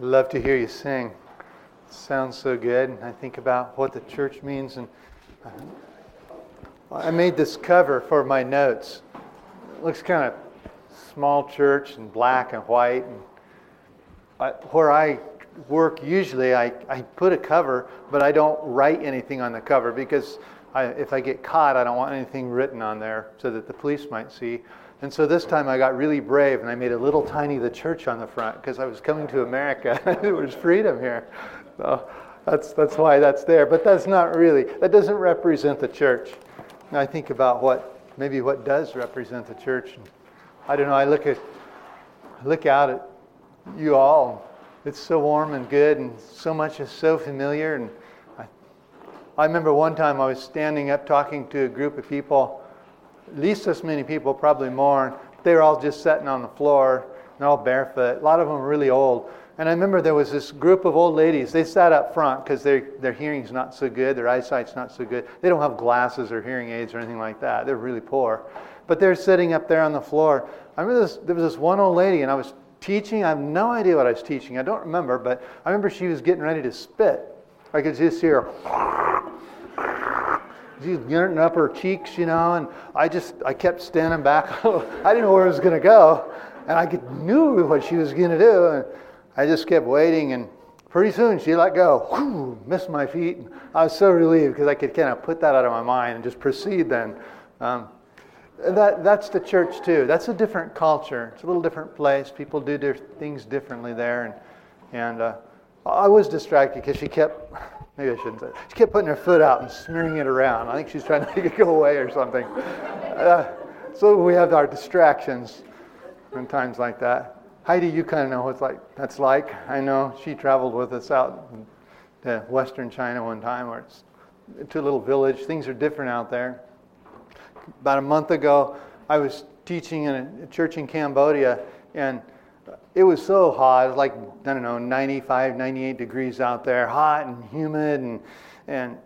Love to hear you sing. It sounds so good. I think about what the church means, and uh, I made this cover for my notes. It looks kind of small church and black and white. And I, where I work, usually I, I put a cover, but I don't write anything on the cover because I, if I get caught, I don't want anything written on there so that the police might see. And so this time I got really brave and I made a little tiny the church on the front because I was coming to America. there was freedom here. So that's, that's why that's there. But that's not really, that doesn't represent the church. And I think about what, maybe what does represent the church. I don't know, I look at, look out at you all. It's so warm and good and so much is so familiar. And I, I remember one time I was standing up talking to a group of people at least as many people, probably more. They were all just sitting on the floor, and all barefoot. A lot of them were really old. And I remember there was this group of old ladies. They sat up front because their, their hearing's not so good, their eyesight's not so good. They don't have glasses or hearing aids or anything like that. They're really poor. But they're sitting up there on the floor. I remember this, there was this one old lady, and I was teaching. I have no idea what I was teaching. I don't remember, but I remember she was getting ready to spit. I could just hear her she's getting up her cheeks, you know, and I just, I kept standing back. I didn't know where it was going to go, and I knew what she was going to do, and I just kept waiting, and pretty soon she let go, whew, missed my feet. And I was so relieved because I could kind of put that out of my mind and just proceed then. Um, that, that's the church too. That's a different culture. It's a little different place. People do their things differently there, and and uh, I was distracted because she kept Maybe I shouldn't say. She kept putting her foot out and smearing it around. I think she's trying to make it go away or something. Uh, so we have our distractions in times like that. Heidi, you kind of know what like that's like. I know she traveled with us out to Western China one time, where it's to a little village. Things are different out there. About a month ago, I was teaching in a church in Cambodia, and it was so hot. It was like, I don't know, 95, 98 degrees out there, hot and humid. And, and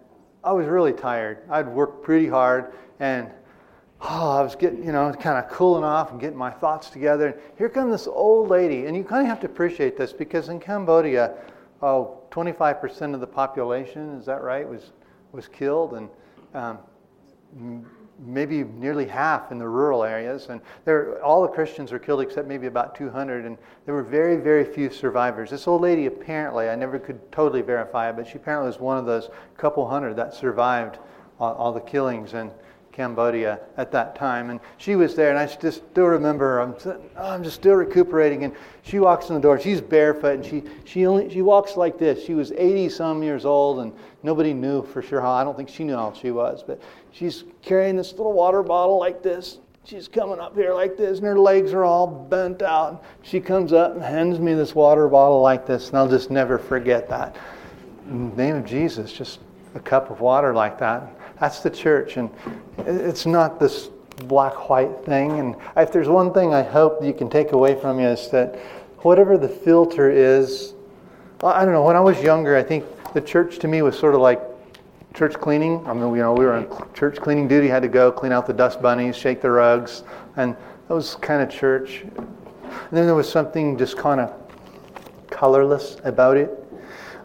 I was really tired. I'd worked pretty hard. And oh, I was getting, you know, kind of cooling off and getting my thoughts together. And here comes this old lady. And you kind of have to appreciate this because in Cambodia, oh, 25% of the population, is that right, was, was killed. And um, maybe nearly half in the rural areas. And there, all the Christians were killed except maybe about 200, and there were very, very few survivors. This old lady apparently, I never could totally verify it, but she apparently was one of those couple hundred that survived all, all the killings. in Cambodia at that time. And she was there, and I just still remember I'm, oh, I'm just still recuperating. And she walks in the door. She's barefoot, and she, she, only, she walks like this. She was 80 some years old, and nobody knew for sure how. I don't think she knew how old she was, but she's carrying this little water bottle like this. She's coming up here like this, and her legs are all bent out. She comes up and hands me this water bottle like this, and I'll just never forget that. In the name of Jesus, just a cup of water like that. That's the church. And it's not this black white thing. And if there's one thing I hope you can take away from you is that whatever the filter is, I don't know, when I was younger, I think the church to me was sort of like church cleaning. I mean, you know, we were on church cleaning duty, had to go clean out the dust bunnies, shake the rugs, and that was kind of church. And then there was something just kind of colorless about it.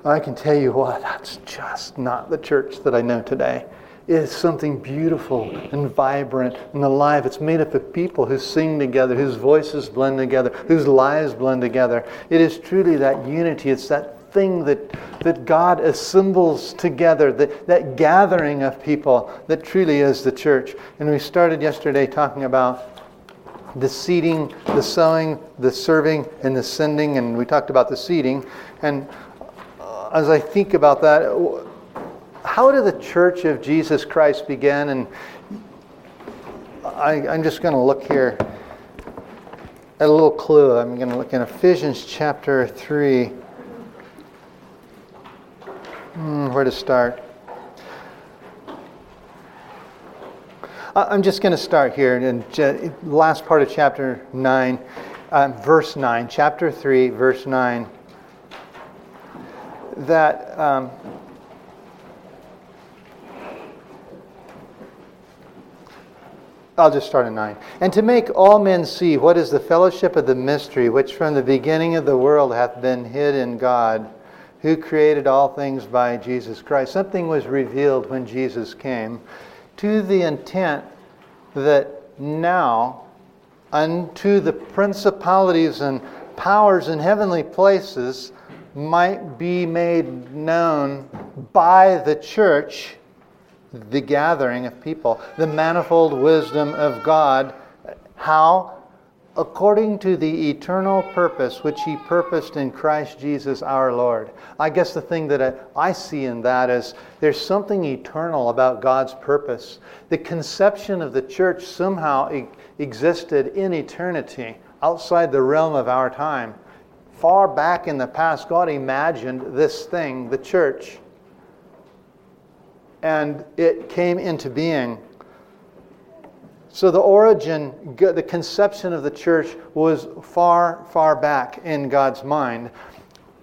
I can tell you what, that's just not the church that I know today It's something beautiful and vibrant and alive. It's made up of people who sing together, whose voices blend together, whose lives blend together. It is truly that unity. It's that thing that, that God assembles together, that, that gathering of people that truly is the church. And we started yesterday talking about the seeding, the sowing, the serving, and the sending. And we talked about the seeding. And uh, as I think about that, how did the church of Jesus Christ begin? And I, am just going to look here at a little clue. I'm going to look in Ephesians chapter 3. Hmm, where to start? I'm just going to start here in the last part of chapter 9, uh, verse 9, chapter 3, verse 9. That um, I'll just start at 9. And to make all men see what is the fellowship of the mystery, which from the beginning of the world hath been hid in God, who created all things by Jesus Christ. Something was revealed when Jesus came to the intent that now unto the principalities and powers in heavenly places might be made known by the church, the gathering of people, the manifold wisdom of God. How? According to the eternal purpose which He purposed in Christ Jesus our Lord. I guess the thing that I see in that is there's something eternal about God's purpose. The conception of the church somehow existed in eternity outside the realm of our time. Far back in the past, God imagined this thing, the church, and it came into being. So the origin, the conception of the church was far, far back in God's mind.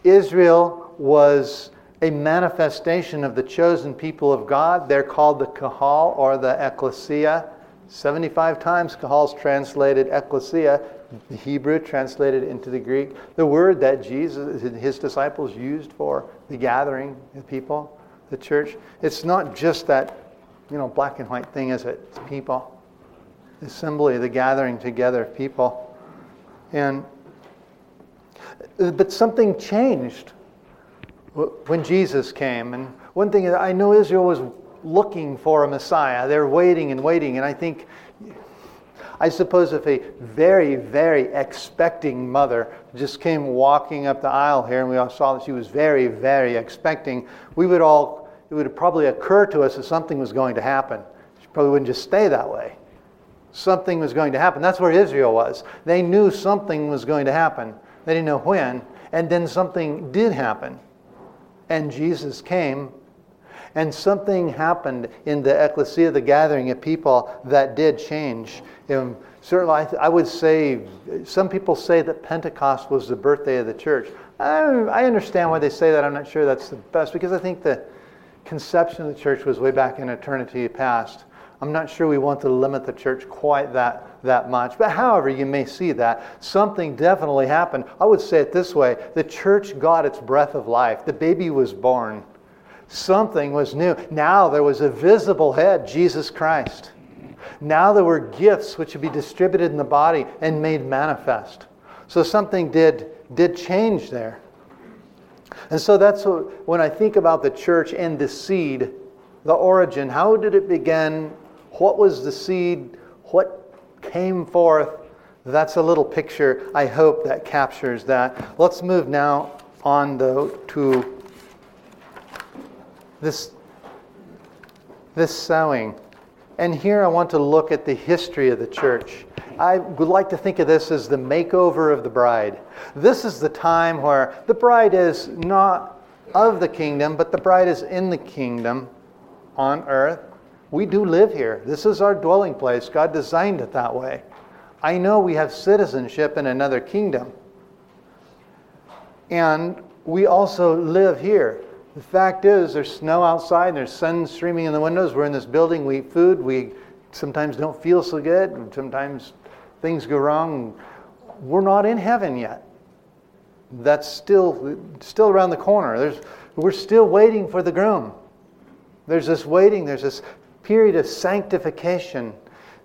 Israel was a manifestation of the chosen people of God. They're called the Kahal or the Ecclesia. 75 times Kahal's translated Ecclesia the Hebrew translated into the Greek, the word that Jesus and his disciples used for the gathering of people, the church. It's not just that, you know, black and white thing, is it? It's people. Assembly, the gathering together of people. And uh, but something changed when Jesus came. And one thing I know Israel was looking for a Messiah. They're waiting and waiting. And I think I suppose if a very, very expecting mother just came walking up the aisle here and we all saw that she was very, very expecting, we would all, it would probably occur to us that something was going to happen. She probably wouldn't just stay that way. Something was going to happen. That's where Israel was. They knew something was going to happen. They didn't know when. And then something did happen. And Jesus came and something happened in the ecclesia, the gathering of people, that did change. Um, certainly, I, I, would say some people say that Pentecost was the birthday of the church. I, I understand why they say that. I'm not sure that's the best because I think the conception of the church was way back in eternity past. I'm not sure we want to limit the church quite that, that much. But however, you may see that. Something definitely happened. I would say it this way the church got its breath of life. The baby was born. Something was new. Now there was a visible head, Jesus Christ. Now there were gifts which would be distributed in the body and made manifest. So something did, did change there. And so that's what, when I think about the church and the seed, the origin, how did it begin? What was the seed? What came forth? That's a little picture, I hope, that captures that. Let's move now on, though, to this, this sowing. And here I want to look at the history of the church. I would like to think of this as the makeover of the bride. This is the time where the bride is not of the kingdom, but the bride is in the kingdom on earth. We do live here. This is our dwelling place. God designed it that way. I know we have citizenship in another kingdom. And we also live here. The fact is, there's snow outside, there's sun streaming in the windows. We're in this building, we eat food, we sometimes don't feel so good, sometimes things go wrong. We're not in heaven yet. That's still still around the corner. There's, we're still waiting for the groom. There's this waiting, there's this period of sanctification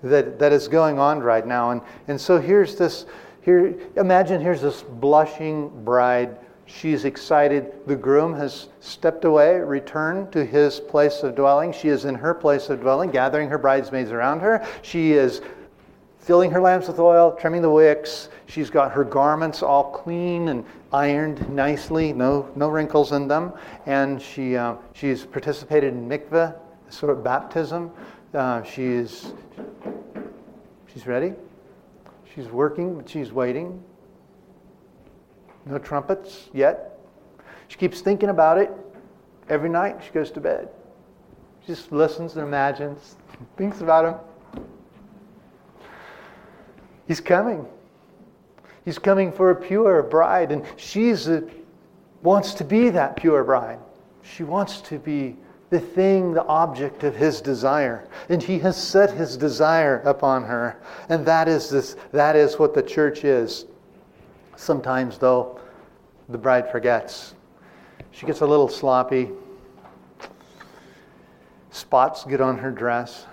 that, that is going on right now. And, and so here's this here imagine here's this blushing bride She's excited. The groom has stepped away, returned to his place of dwelling. She is in her place of dwelling, gathering her bridesmaids around her. She is filling her lamps with oil, trimming the wicks. She's got her garments all clean and ironed nicely, no, no wrinkles in them. And she, uh, she's participated in mikveh, sort of baptism. Uh, she's, she's ready. She's working, but she's waiting. No trumpets yet. She keeps thinking about it every night. She goes to bed. She just listens and imagines, thinks about him. He's coming. He's coming for a pure bride, and she's a, wants to be that pure bride. She wants to be the thing, the object of his desire. And he has set his desire upon her. And that is, this, that is what the church is. Sometimes, though, the bride forgets. She gets a little sloppy. Spots get on her dress.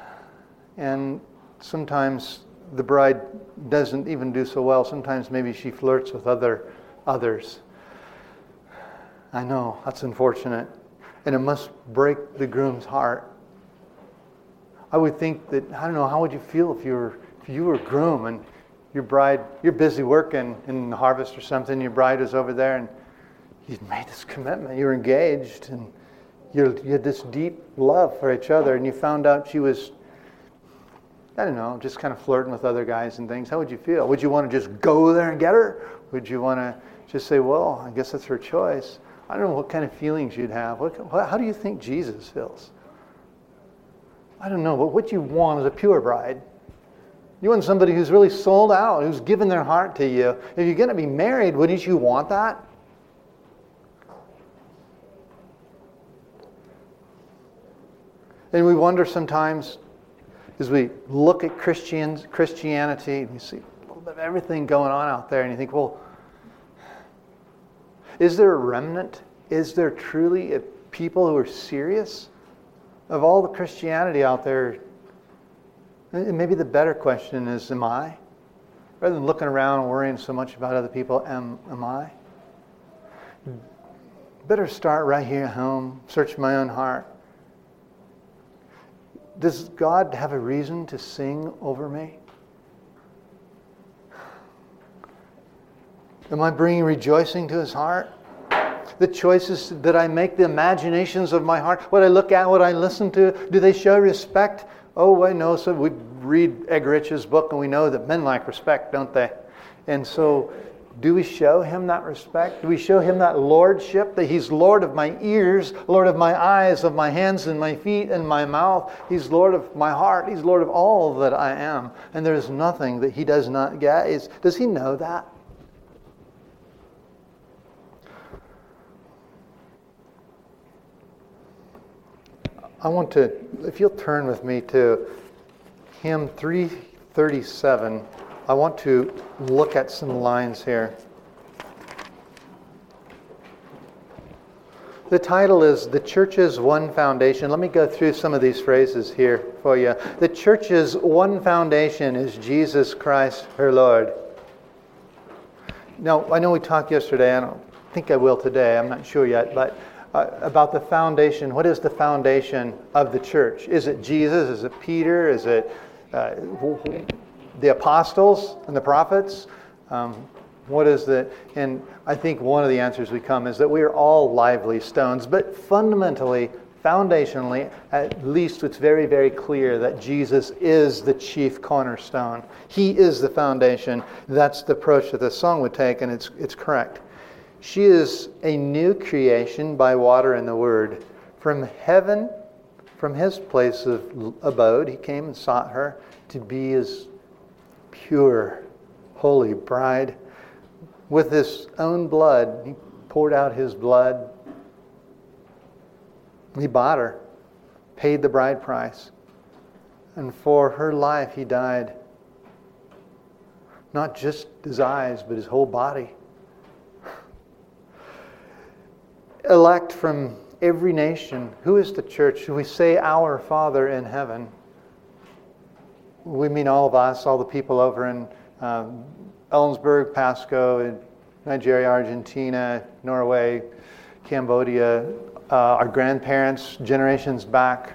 And sometimes the bride doesn't even do so well. Sometimes maybe she flirts with other others. I know, that's unfortunate and it must break the groom's heart. I would think that I don't know how would you feel if you were if you were groom and your bride you're busy working in the harvest or something your bride is over there and you'd made this commitment you were engaged and you you had this deep love for each other and you found out she was I don't know just kind of flirting with other guys and things. How would you feel? Would you want to just go there and get her? Would you want to just say well I guess that's her choice I don't know what kind of feelings you'd have. What, how do you think Jesus feels? I don't know, but what you want is a pure bride. You want somebody who's really sold out, who's given their heart to you. If you're going to be married, wouldn't you want that? And we wonder sometimes as we look at Christians, Christianity, and you see a little bit of everything going on out there, and you think, well, is there a remnant? Is there truly a people who are serious? Of all the Christianity out there, maybe the better question is, am I? Rather than looking around and worrying so much about other people, am, am I? Better start right here at home, search my own heart. Does God have a reason to sing over me? Am I bringing rejoicing to his heart? The choices that I make, the imaginations of my heart, what I look at, what I listen to, do they show respect? Oh, I know. So we read Eggerichs' book and we know that men like respect, don't they? And so, do we show him that respect? Do we show him that lordship? That he's Lord of my ears, Lord of my eyes, of my hands and my feet and my mouth. He's Lord of my heart. He's Lord of all that I am. And there's nothing that he does not get. Does he know that? I want to, if you'll turn with me to hymn 337, I want to look at some lines here. The title is The Church's One Foundation. Let me go through some of these phrases here for you. The Church's one foundation is Jesus Christ, her Lord. Now, I know we talked yesterday, I don't think I will today, I'm not sure yet, but uh, about the foundation. What is the foundation of the church? Is it Jesus? Is it Peter? Is it uh, the apostles and the prophets? Um, what is the? And I think one of the answers we come is that we are all lively stones, but fundamentally, foundationally, at least it's very, very clear that Jesus is the chief cornerstone. He is the foundation. That's the approach that the song would take, and it's, it's correct. She is a new creation by water and the word. From heaven, from his place of abode, he came and sought her to be his pure, holy bride. With his own blood, he poured out his blood. He bought her, paid the bride price. And for her life, he died. Not just his eyes, but his whole body. Elect from every nation. Who is the church? We say, Our Father in heaven. We mean all of us, all the people over in um, Ellensburg, Pasco, Nigeria, Argentina, Norway, Cambodia, uh, our grandparents, generations back.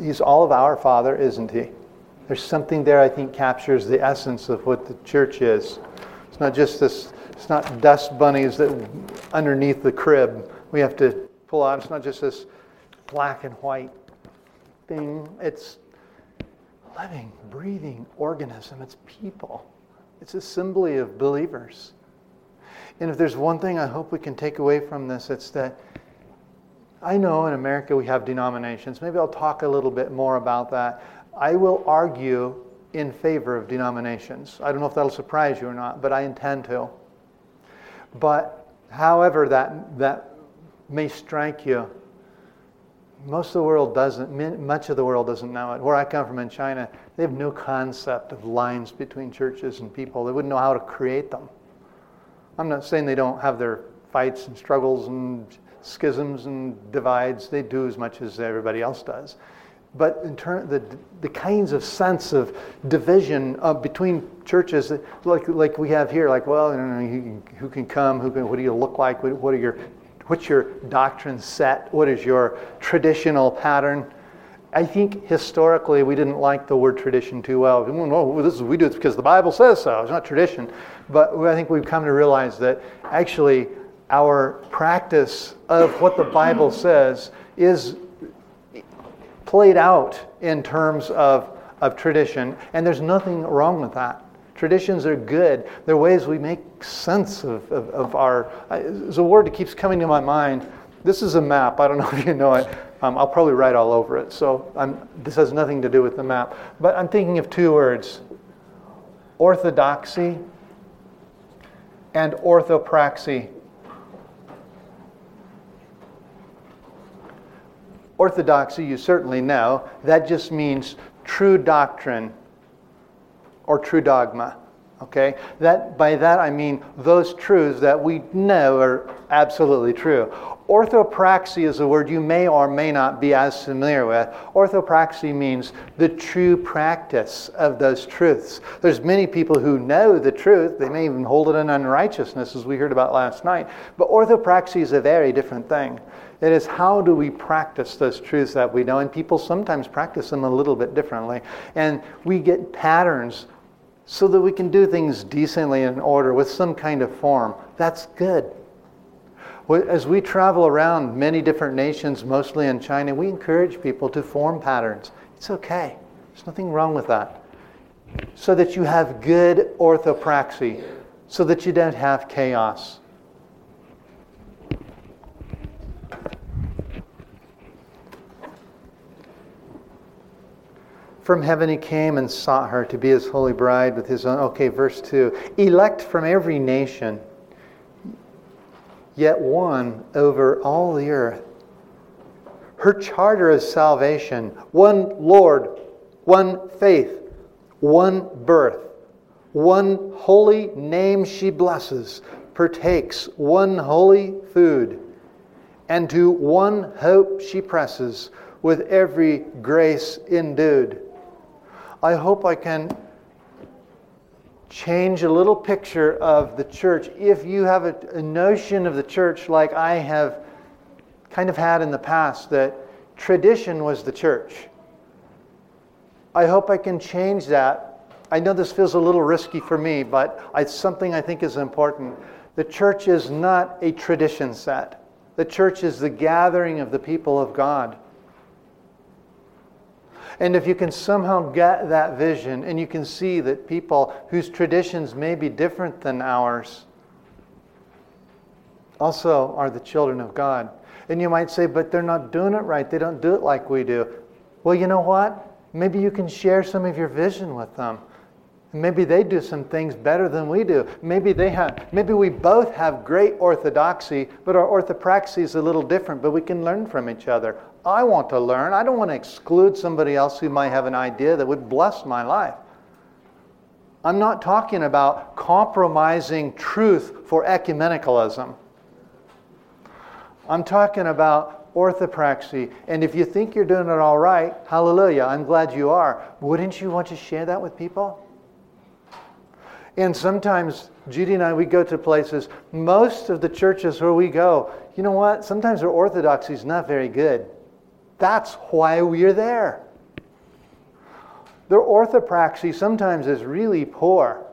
He's all of our Father, isn't he? There's something there I think captures the essence of what the church is. It's not just this, it's not dust bunnies that underneath the crib we have to pull out. It's not just this black and white thing, it's living, breathing organism. It's people, it's assembly of believers. And if there's one thing I hope we can take away from this, it's that I know in America we have denominations. Maybe I'll talk a little bit more about that. I will argue in favor of denominations. I don't know if that'll surprise you or not, but I intend to. But however that, that may strike you. most of the world doesn't, much of the world doesn't know it. Where I come from in China, they have no concept of lines between churches and people. They wouldn't know how to create them. I'm not saying they don't have their fights and struggles and schisms and divides. They do as much as everybody else does. But in turn, the, the kinds of sense of division uh, between churches, like, like we have here, like, well, know, who can come? Who can, what do you look like? What are your What's your doctrine set? What is your traditional pattern? I think historically we didn't like the word tradition too well. No, oh, this is, we do it because the Bible says so. It's not tradition. But I think we've come to realize that actually our practice of what the Bible says is played out in terms of, of tradition, and there's nothing wrong with that. Traditions are good. They're ways we make sense of, of, of our. There's a word that keeps coming to my mind. This is a map. I don't know if you know it. Um, I'll probably write all over it. So I'm, this has nothing to do with the map. But I'm thinking of two words orthodoxy and orthopraxy. Orthodoxy, you certainly know, that just means true doctrine or true dogma. Okay? That, by that I mean those truths that we know are absolutely true. Orthopraxy is a word you may or may not be as familiar with. Orthopraxy means the true practice of those truths. There's many people who know the truth. They may even hold it in unrighteousness, as we heard about last night. But orthopraxy is a very different thing. It is how do we practice those truths that we know, and people sometimes practice them a little bit differently. And we get patterns so that we can do things decently in order with some kind of form. That's good. As we travel around many different nations, mostly in China, we encourage people to form patterns. It's okay, there's nothing wrong with that. So that you have good orthopraxy, so that you don't have chaos. From heaven he came and sought her to be his holy bride with his own. Okay, verse 2. Elect from every nation, yet one over all the earth. Her charter is salvation, one Lord, one faith, one birth, one holy name she blesses, partakes one holy food, and to one hope she presses with every grace endued. I hope I can change a little picture of the church. If you have a, a, notion of the church like I have kind of had in the past, that tradition was the church, I hope I can change that. I know this feels a little risky for me, but it's something I think is important. The church is not a tradition set. The church is the gathering of the people of God. And if you can somehow get that vision and you can see that people whose traditions may be different than ours also are the children of God. And you might say, but they're not doing it right. They don't do it like we do. Well, you know what? Maybe you can share some of your vision with them. Maybe they do some things better than we do. Maybe they have maybe we both have great orthodoxy, but our orthopraxy is a little different, but we can learn from each other. I want to learn. I don't want to exclude somebody else who might have an idea that would bless my life. I'm not talking about compromising truth for ecumenicalism. I'm talking about orthopraxy. And if you think you're doing it all right, hallelujah, I'm glad you are. Wouldn't you want to share that with people? And sometimes, Judy and I, we go to places, most of the churches where we go, you know what? Sometimes their orthodoxy is not very good. That's why we're there. Their orthopraxy sometimes is really poor.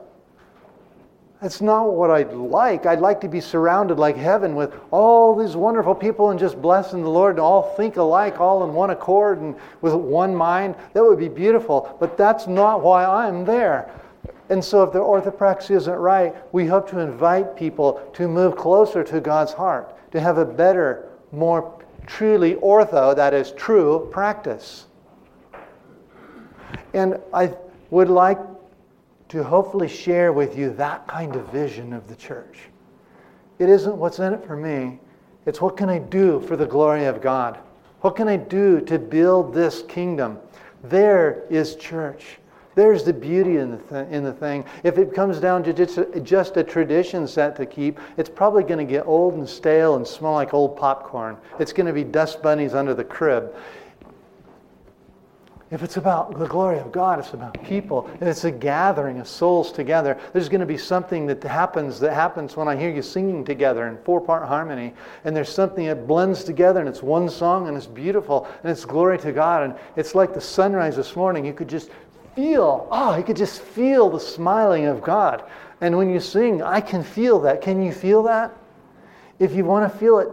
That's not what I'd like. I'd like to be surrounded like heaven with all these wonderful people and just blessing the Lord and all think alike, all in one accord and with one mind. That would be beautiful. But that's not why I'm there. And so, if the orthopraxy isn't right, we hope to invite people to move closer to God's heart, to have a better, more truly ortho, that is true, practice. And I would like to hopefully share with you that kind of vision of the church. It isn't what's in it for me, it's what can I do for the glory of God. What can I do to build this kingdom? There is church. There's the beauty in the, th- in the thing. If it comes down to just a, just a tradition set to keep, it's probably going to get old and stale and smell like old popcorn. It's going to be dust bunnies under the crib. If it's about the glory of God, it's about people. If it's a gathering of souls together, there's going to be something that happens that happens when I hear you singing together in four part harmony. And there's something that blends together and it's one song and it's beautiful and it's glory to God. And it's like the sunrise this morning. You could just feel, ah, oh, you could just feel the smiling of God. And when you sing, I can feel that. Can you feel that? If you want to feel it,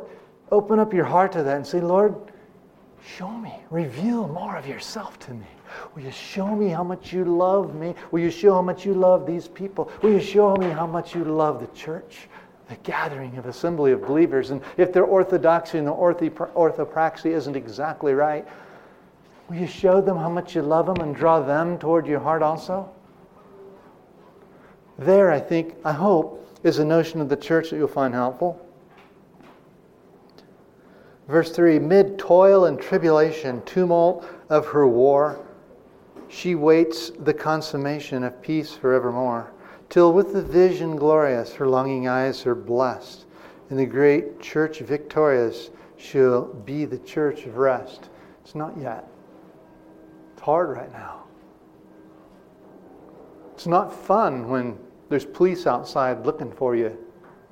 open up your heart to that and say, Lord, Show me, reveal more of yourself to me. Will you show me how much you love me? Will you show how much you love these people? Will you show me how much you love the church, the gathering of assembly of believers? And if their orthodoxy and their orthopraxy isn't exactly right, will you show them how much you love them and draw them toward your heart also? There, I think, I hope, is a notion of the church that you'll find helpful. Verse 3 Mid toil and tribulation, tumult of her war, she waits the consummation of peace forevermore. Till with the vision glorious her longing eyes are blessed. In the great church victorious, she'll be the church of rest. It's not yet. Hard right now. It's not fun when there's police outside looking for you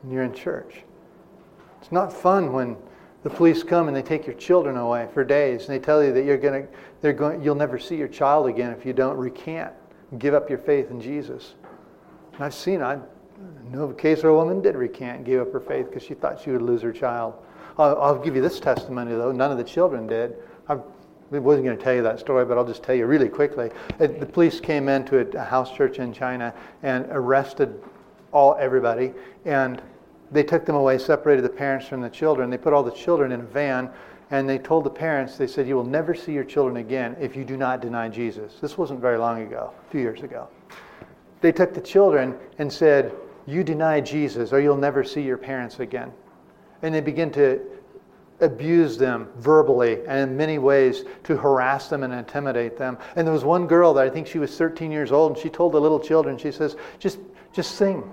and you're in church. It's not fun when the police come and they take your children away for days and they tell you that you're to they're going you'll never see your child again if you don't recant give up your faith in jesus and i've seen i know of a case where a woman did recant and gave up her faith because she thought she would lose her child I'll, I'll, give you this testimony though none of the children did I wasn't going to tell you that story, but I'll just tell you really quickly. The police came into a house church in China and arrested all everybody, and they took them away, separated the parents from the children. They put all the children in a van, and they told the parents, they said, You will never see your children again if you do not deny Jesus. This wasn't very long ago, a few years ago. They took the children and said, You deny Jesus, or you'll never see your parents again. And they begin to abuse them verbally and in many ways to harass them and intimidate them. And there was one girl that I think she was 13 years old, and she told the little children, she says, Just, just sing.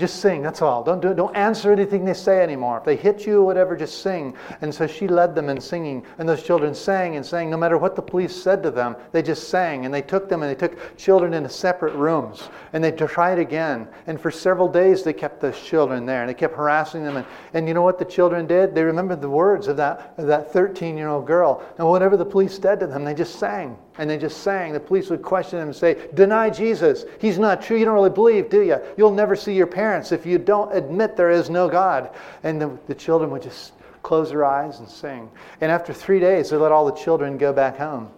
Just sing, that's all. Don't, do, don't answer anything they say anymore. If they hit you or whatever, just sing. And so she led them in singing. And those children sang and sang. No matter what the police said to them, they just sang. And they took them and they took children into separate rooms. And they tried again. And for several days, they kept those children there. And they kept harassing them. And, and you know what the children did? They remembered the words of that, of that 13 year old girl. And whatever the police said to them, they just sang and they just sang. The police would question them and say, Deny Jesus. He's not true. You don't really believe, do you? You'll never see your parents if you don't admit there is no God. And the, the children would just close their eyes and sing. And after three days, they let all the children go back home.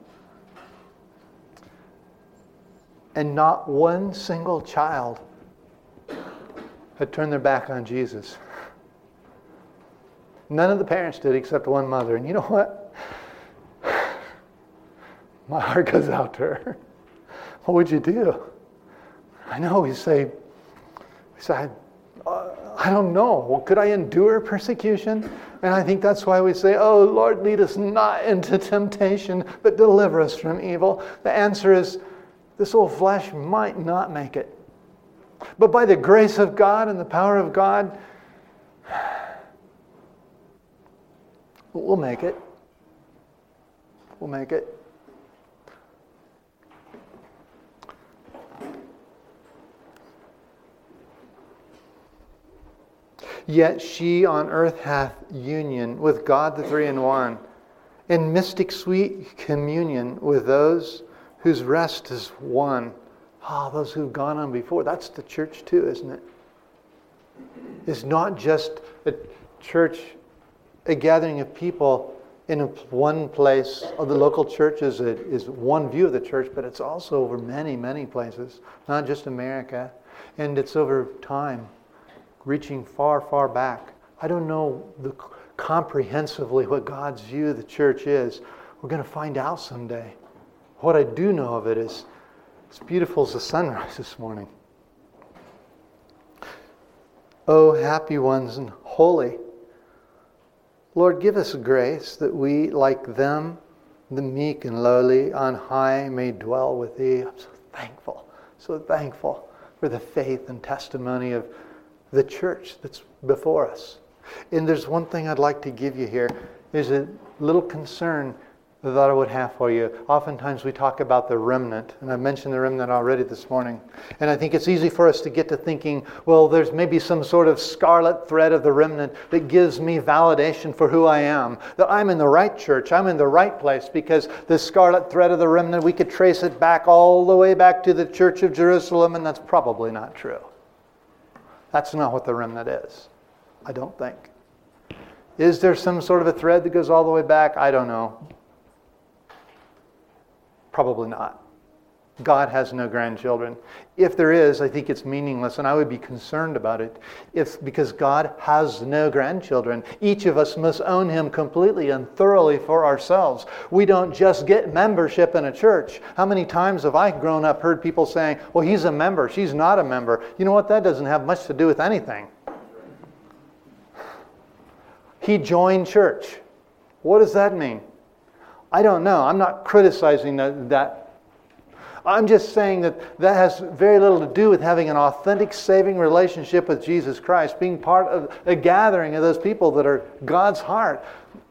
And not one single child had turned their back on Jesus. None of the parents did except one mother. And you know what? My heart goes out to her. What would you do? I know we say, we say, uh, I don't know. Well, could I endure persecution? And I think that's why we say, Oh Lord, lead us not into temptation, but deliver us from evil. The answer is this old flesh might not make it. But by the grace of God and the power of God, we'll make it. We'll make it. Yet she on earth hath union with God the three in one, in mystic sweet communion with those whose rest is one. Ah, oh, those who've gone on before. That's the church too, isn't it? It's not just a church, a gathering of people in one place. Oh, the local church is, a, is one view of the church, but it's also over many, many places, not just America. And it's over time reaching far, far back. I don't know the, comprehensively what God's view of the church is. We're going to find out someday. What I do know of it is it's beautiful as the sunrise this morning. Oh, happy ones and holy. Lord, give us grace that we, like them, the meek and lowly on high, may dwell with thee. I'm so thankful, so thankful for the faith and testimony of the church that's before us. And there's one thing I'd like to give you here. There's a little concern that I would have for you. Oftentimes we talk about the remnant, and I mentioned the remnant already this morning. And I think it's easy for us to get to thinking, well, there's maybe some sort of scarlet thread of the remnant that gives me validation for who I am, that I'm in the right church, I'm in the right place, because the scarlet thread of the remnant, we could trace it back all the way back to the church of Jerusalem, and that's probably not true. That's not what the remnant is, I don't think. Is there some sort of a thread that goes all the way back? I don't know. Probably not. God has no grandchildren. If there is, I think it's meaningless, and I would be concerned about it. If because God has no grandchildren, each of us must own Him completely and thoroughly for ourselves. We don't just get membership in a church. How many times have I grown up heard people saying, "Well, he's a member, she's not a member." You know what? That doesn't have much to do with anything. He joined church. What does that mean? I don't know. I'm not criticizing that, that. I'm just saying that that has very little to do with having an authentic saving relationship with Jesus Christ, being part of a gathering of those people that are God's heart,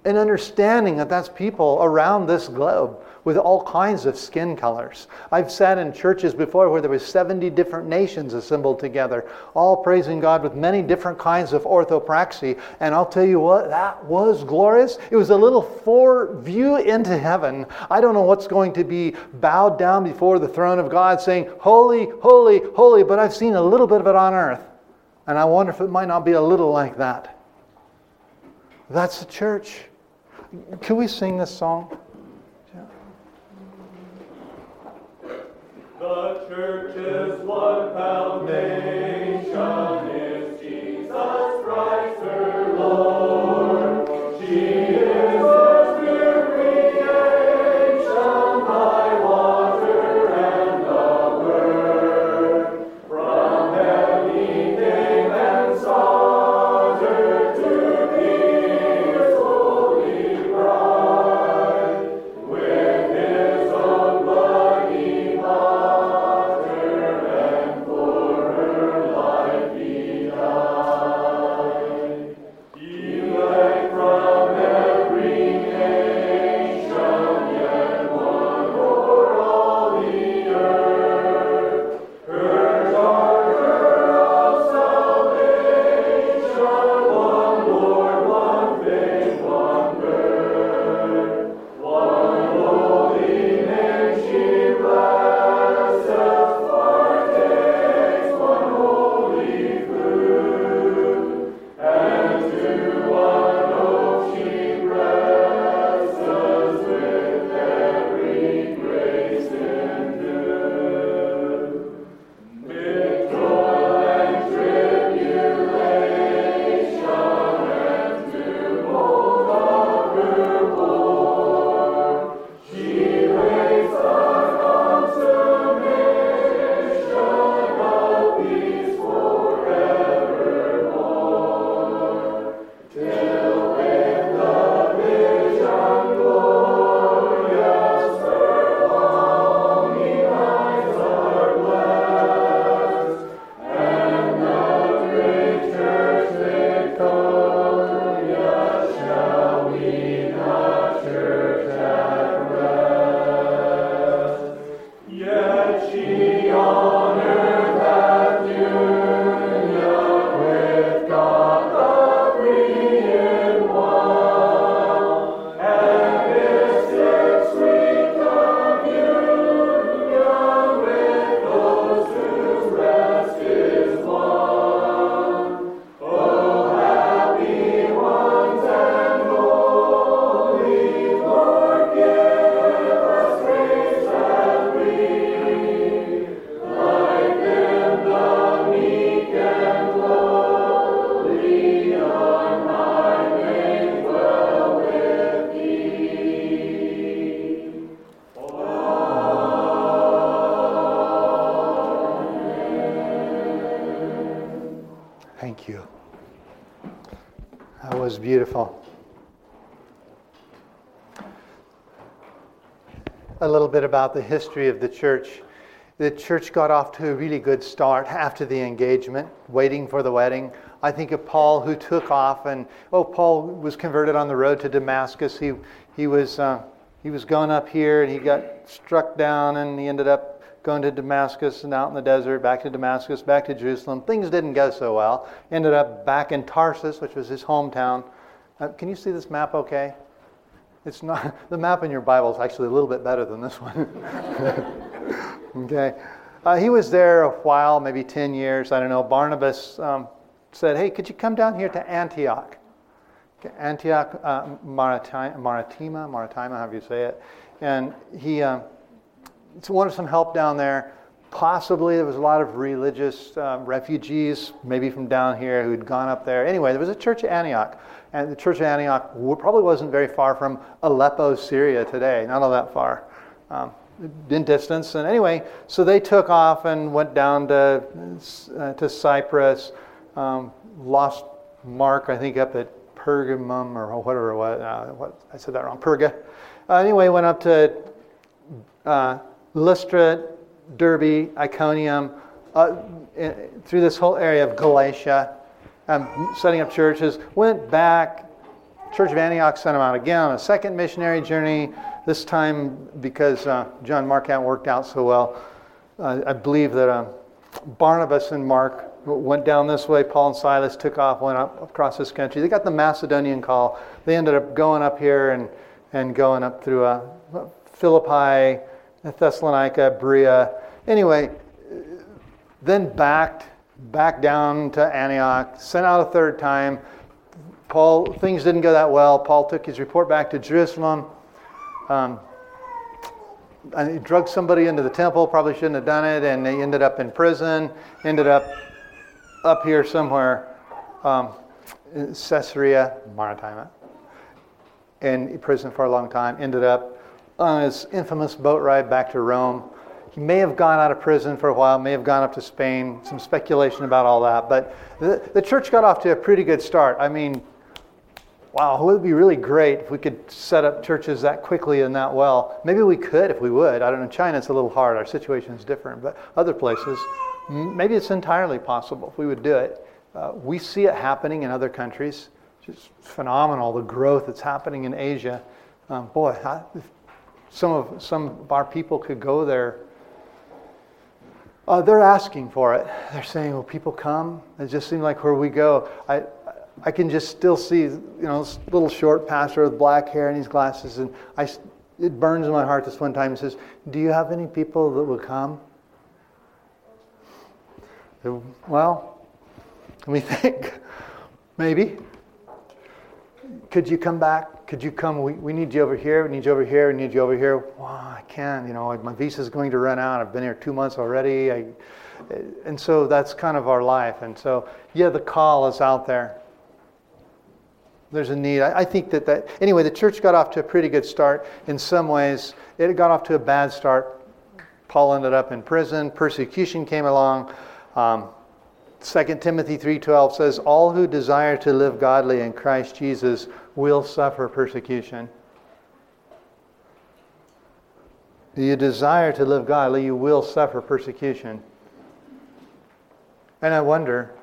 and understanding that that's people around this globe with all kinds of skin colors. I've sat in churches before where there was 70 different nations assembled together, all praising God with many different kinds of orthopraxy. And I'll tell you what, that was glorious. It was a little fore view into heaven. I don't know what's going to be bowed down before the throne of God saying, Holy, holy, holy, but I've seen a little bit of it on earth. And I wonder if it might not be a little like that. That's the church. Can we sing this song? The church is Thank you. That was beautiful. A little bit about the history of the church. The church got off to a really good start after the engagement, waiting for the wedding. I think of Paul who took off, and oh, Paul was converted on the road to Damascus. He, he, was, uh, he was going up here and he got struck down and he ended up going to Damascus and out in the desert, back to Damascus, back to Jerusalem. Things didn't go so well. Ended up back in Tarsus, which was his hometown. Uh, can you see this map okay? It's not, the map in your Bible is actually a little bit better than this one. okay. Uh, he was there a while, maybe 10 years, I don't know. Barnabas um, said, Hey, could you come down here to Antioch? Okay, Antioch, uh, Maritima, Maritima, Maritima, however you say it. And he. Uh, wanted some help down there. Possibly there was a lot of religious um, refugees, maybe from down here, who'd gone up there. Anyway, there was a church at Antioch, and the church of Antioch probably wasn't very far from Aleppo, Syria today, not all that far. Um, in distance. And anyway, so they took off and went down to, uh, to Cyprus, um, lost Mark, I think, up at Pergamum or whatever it was. Uh, what, I said that wrong. Perga. Uh, anyway, went up to uh, Lystra, Derbe, Iconium, uh, through this whole area of Galatia, um, setting up churches. Went back. Church of Antioch sent him out again on a second missionary journey. This time because uh, John Mark hadn't worked out so well. Uh, I believe that uh, Barnabas and Mark went down this way. Paul and Silas took off, went up across this country. They got the Macedonian call. They ended up going up here and, and going up through uh, Philippi, Thessalonica, Berea. Anyway, then backed back down to Antioch, sent out a third time. Paul, things didn't go that well. Paul took his report back to Jerusalem. Um, and he drugged somebody into the temple, probably shouldn't have done it, and they ended up in prison, ended up up here somewhere, um, in Caesarea Maritima, in prison for a long time, ended up on his infamous boat ride back to Rome. He may have gone out of prison for a while, may have gone up to Spain, some speculation about all that. But the, the church got off to a pretty good start. I mean, wow, it would be really great if we could set up churches that quickly and that well. Maybe we could if we would. I don't know. China, a little hard. Our situation is different. But other places, maybe it's entirely possible if we would do it. Uh, we see it happening in other countries. It's just phenomenal, the growth that's happening in Asia. Um, boy, I, some of, some of our people could go there. Uh, they're asking for it. They're saying, "Will people come?" It just seems like where we go, I, I can just still see, you know, this little short pastor with black hair and these glasses, and I, it burns in my heart. This one time he says, "Do you have any people that will come?" Well, let me think. Maybe. Could you come back? Could you come? We, we need you over here. We need you over here. We need you over here. I can't. You know, my visa is going to run out. I've been here two months already. I, and so that's kind of our life. And so, yeah, the call is out there. There's a need. I, I think that that anyway. The church got off to a pretty good start. In some ways, it got off to a bad start. Paul ended up in prison. Persecution came along. Um, 2 Timothy 3:12 says all who desire to live godly in Christ Jesus will suffer persecution. Do you desire to live godly, you will suffer persecution. And I wonder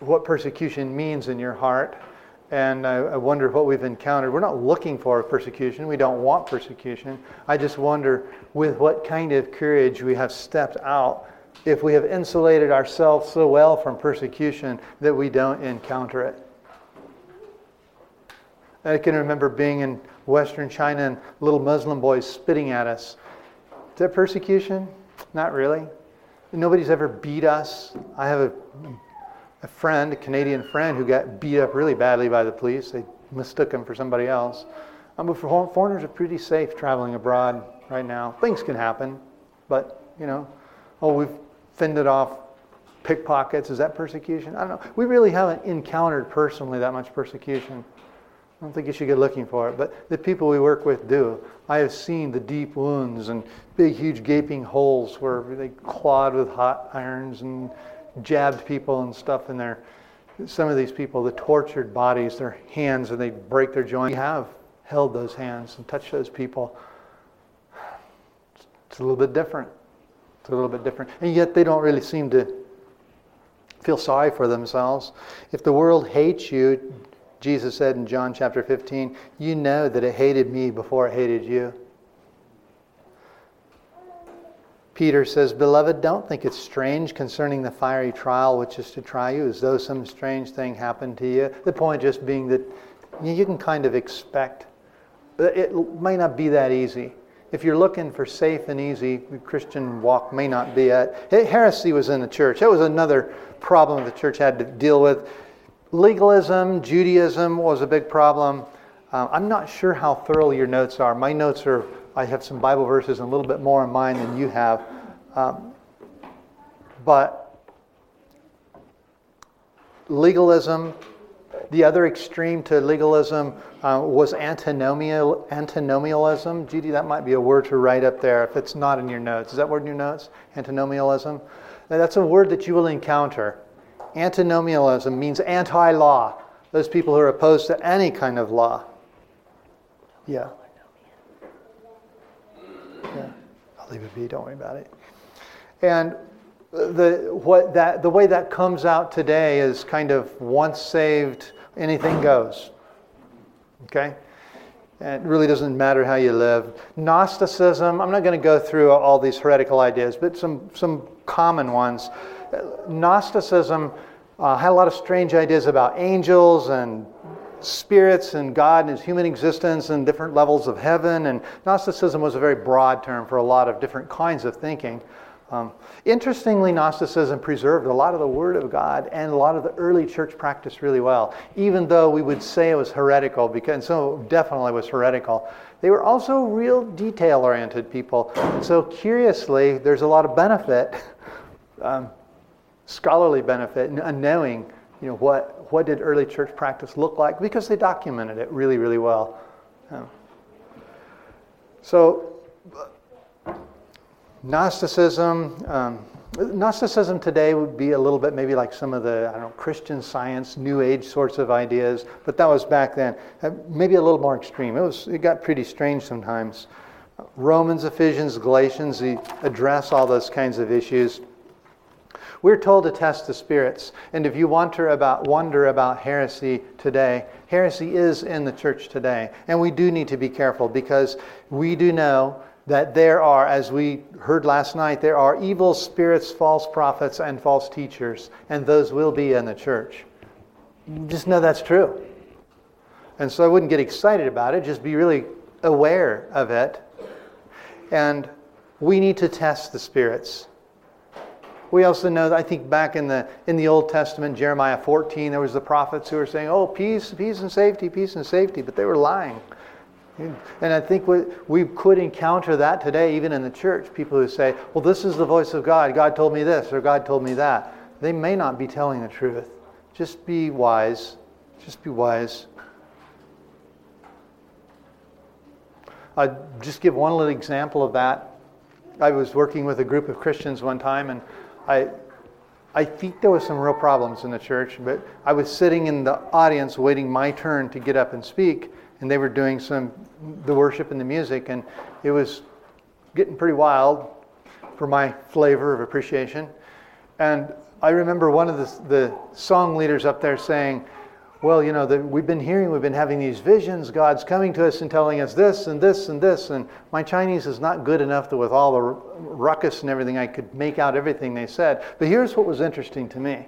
what persecution means in your heart. And I, I wonder what we've encountered. We're not looking for persecution. We don't want persecution. I just wonder with what kind of courage we have stepped out if we have insulated ourselves so well from persecution that we don't encounter it. I can remember being in Western China and little Muslim boys spitting at us. Is that persecution? Not really. Nobody's ever beat us. I have a, a friend, a Canadian friend, who got beat up really badly by the police. They mistook him for somebody else. Um, but foreigners are pretty safe traveling abroad right now. Things can happen, but you know, oh, we've fended off pickpockets. Is that persecution? I don't know. We really haven't encountered personally that much persecution. I don't think you should get looking for it, but the people we work with do. I have seen the deep wounds and big, huge, gaping holes where they clawed with hot irons and jabbed people and stuff in there. Some of these people, the tortured bodies, their hands, and they break their joints. We have held those hands and touched those people. It's a little bit different. It's a little bit different. And yet they don't really seem to feel sorry for themselves. If the world hates you, Jesus said in John chapter 15, you know that it hated me before it hated you. Peter says, Beloved, don't think it's strange concerning the fiery trial which is to try you, as though some strange thing happened to you. The point just being that you can kind of expect, it may not be that easy. If you're looking for safe and easy, the Christian walk may not be it. Heresy was in the church. That was another problem the church had to deal with. Legalism, Judaism was a big problem. Uh, I'm not sure how thorough your notes are. My notes are I have some Bible verses and a little bit more in mine than you have. Um, but legalism, the other extreme to legalism uh, was antinomial, antinomialism. Judy, that might be a word to write up there if it's not in your notes. Is that word in your notes? Antinomialism? Now, that's a word that you will encounter. Antinomialism means anti law, those people who are opposed to any kind of law. Yeah. Yeah. I'll leave it be. Don't worry about it. And the what that the way that comes out today is kind of once saved, anything goes. Okay. And it really doesn't matter how you live. Gnosticism, I'm not going to go through all these heretical ideas, but some, some common ones. Gnosticism uh, had a lot of strange ideas about angels and spirits and God and his human existence and different levels of heaven. And Gnosticism was a very broad term for a lot of different kinds of thinking. Um, interestingly, Gnosticism preserved a lot of the Word of God and a lot of the early church practice really well, even though we would say it was heretical, because so definitely was heretical. They were also real detail oriented people. So, curiously, there's a lot of benefit, um, scholarly benefit, in knowing you know, what, what did early church practice look like? Because they documented it really, really well. Um, so, Gnosticism, um, Gnosticism today would be a little bit maybe like some of the, I don't know, Christian science, New Age sorts of ideas, but that was back then. Uh, maybe a little more extreme. It, was, it got pretty strange sometimes. Romans, Ephesians, Galatians, they address all those kinds of issues. We're told to test the spirits. And if you wonder about, wonder about heresy today, heresy is in the church today. And we do need to be careful because we do know that there are, as we heard last night, there are evil spirits, false prophets, and false teachers, and those will be in the church. Just know that's true. And so I wouldn't get excited about it, just be really aware of it. And we need to test the spirits. We also know that I think back in the in the Old Testament, Jeremiah 14, there was the prophets who were saying, "Oh, peace, peace and safety, peace and safety," but they were lying. And I think we, we could encounter that today, even in the church. People who say, "Well, this is the voice of God. God told me this, or God told me that." They may not be telling the truth. Just be wise. Just be wise. I'll just give one little example of that. I was working with a group of Christians one time, and I, I think there was some real problems in the church, but I was sitting in the audience waiting my turn to get up and speak, and they were doing some the worship and the music, and it was getting pretty wild for my flavor of appreciation. And I remember one of the, the song leaders up there saying, well, you know, the, we've been hearing, we've been having these visions. God's coming to us and telling us this and this and this. And my Chinese is not good enough to, with all the ruckus and everything, I could make out everything they said. But here's what was interesting to me.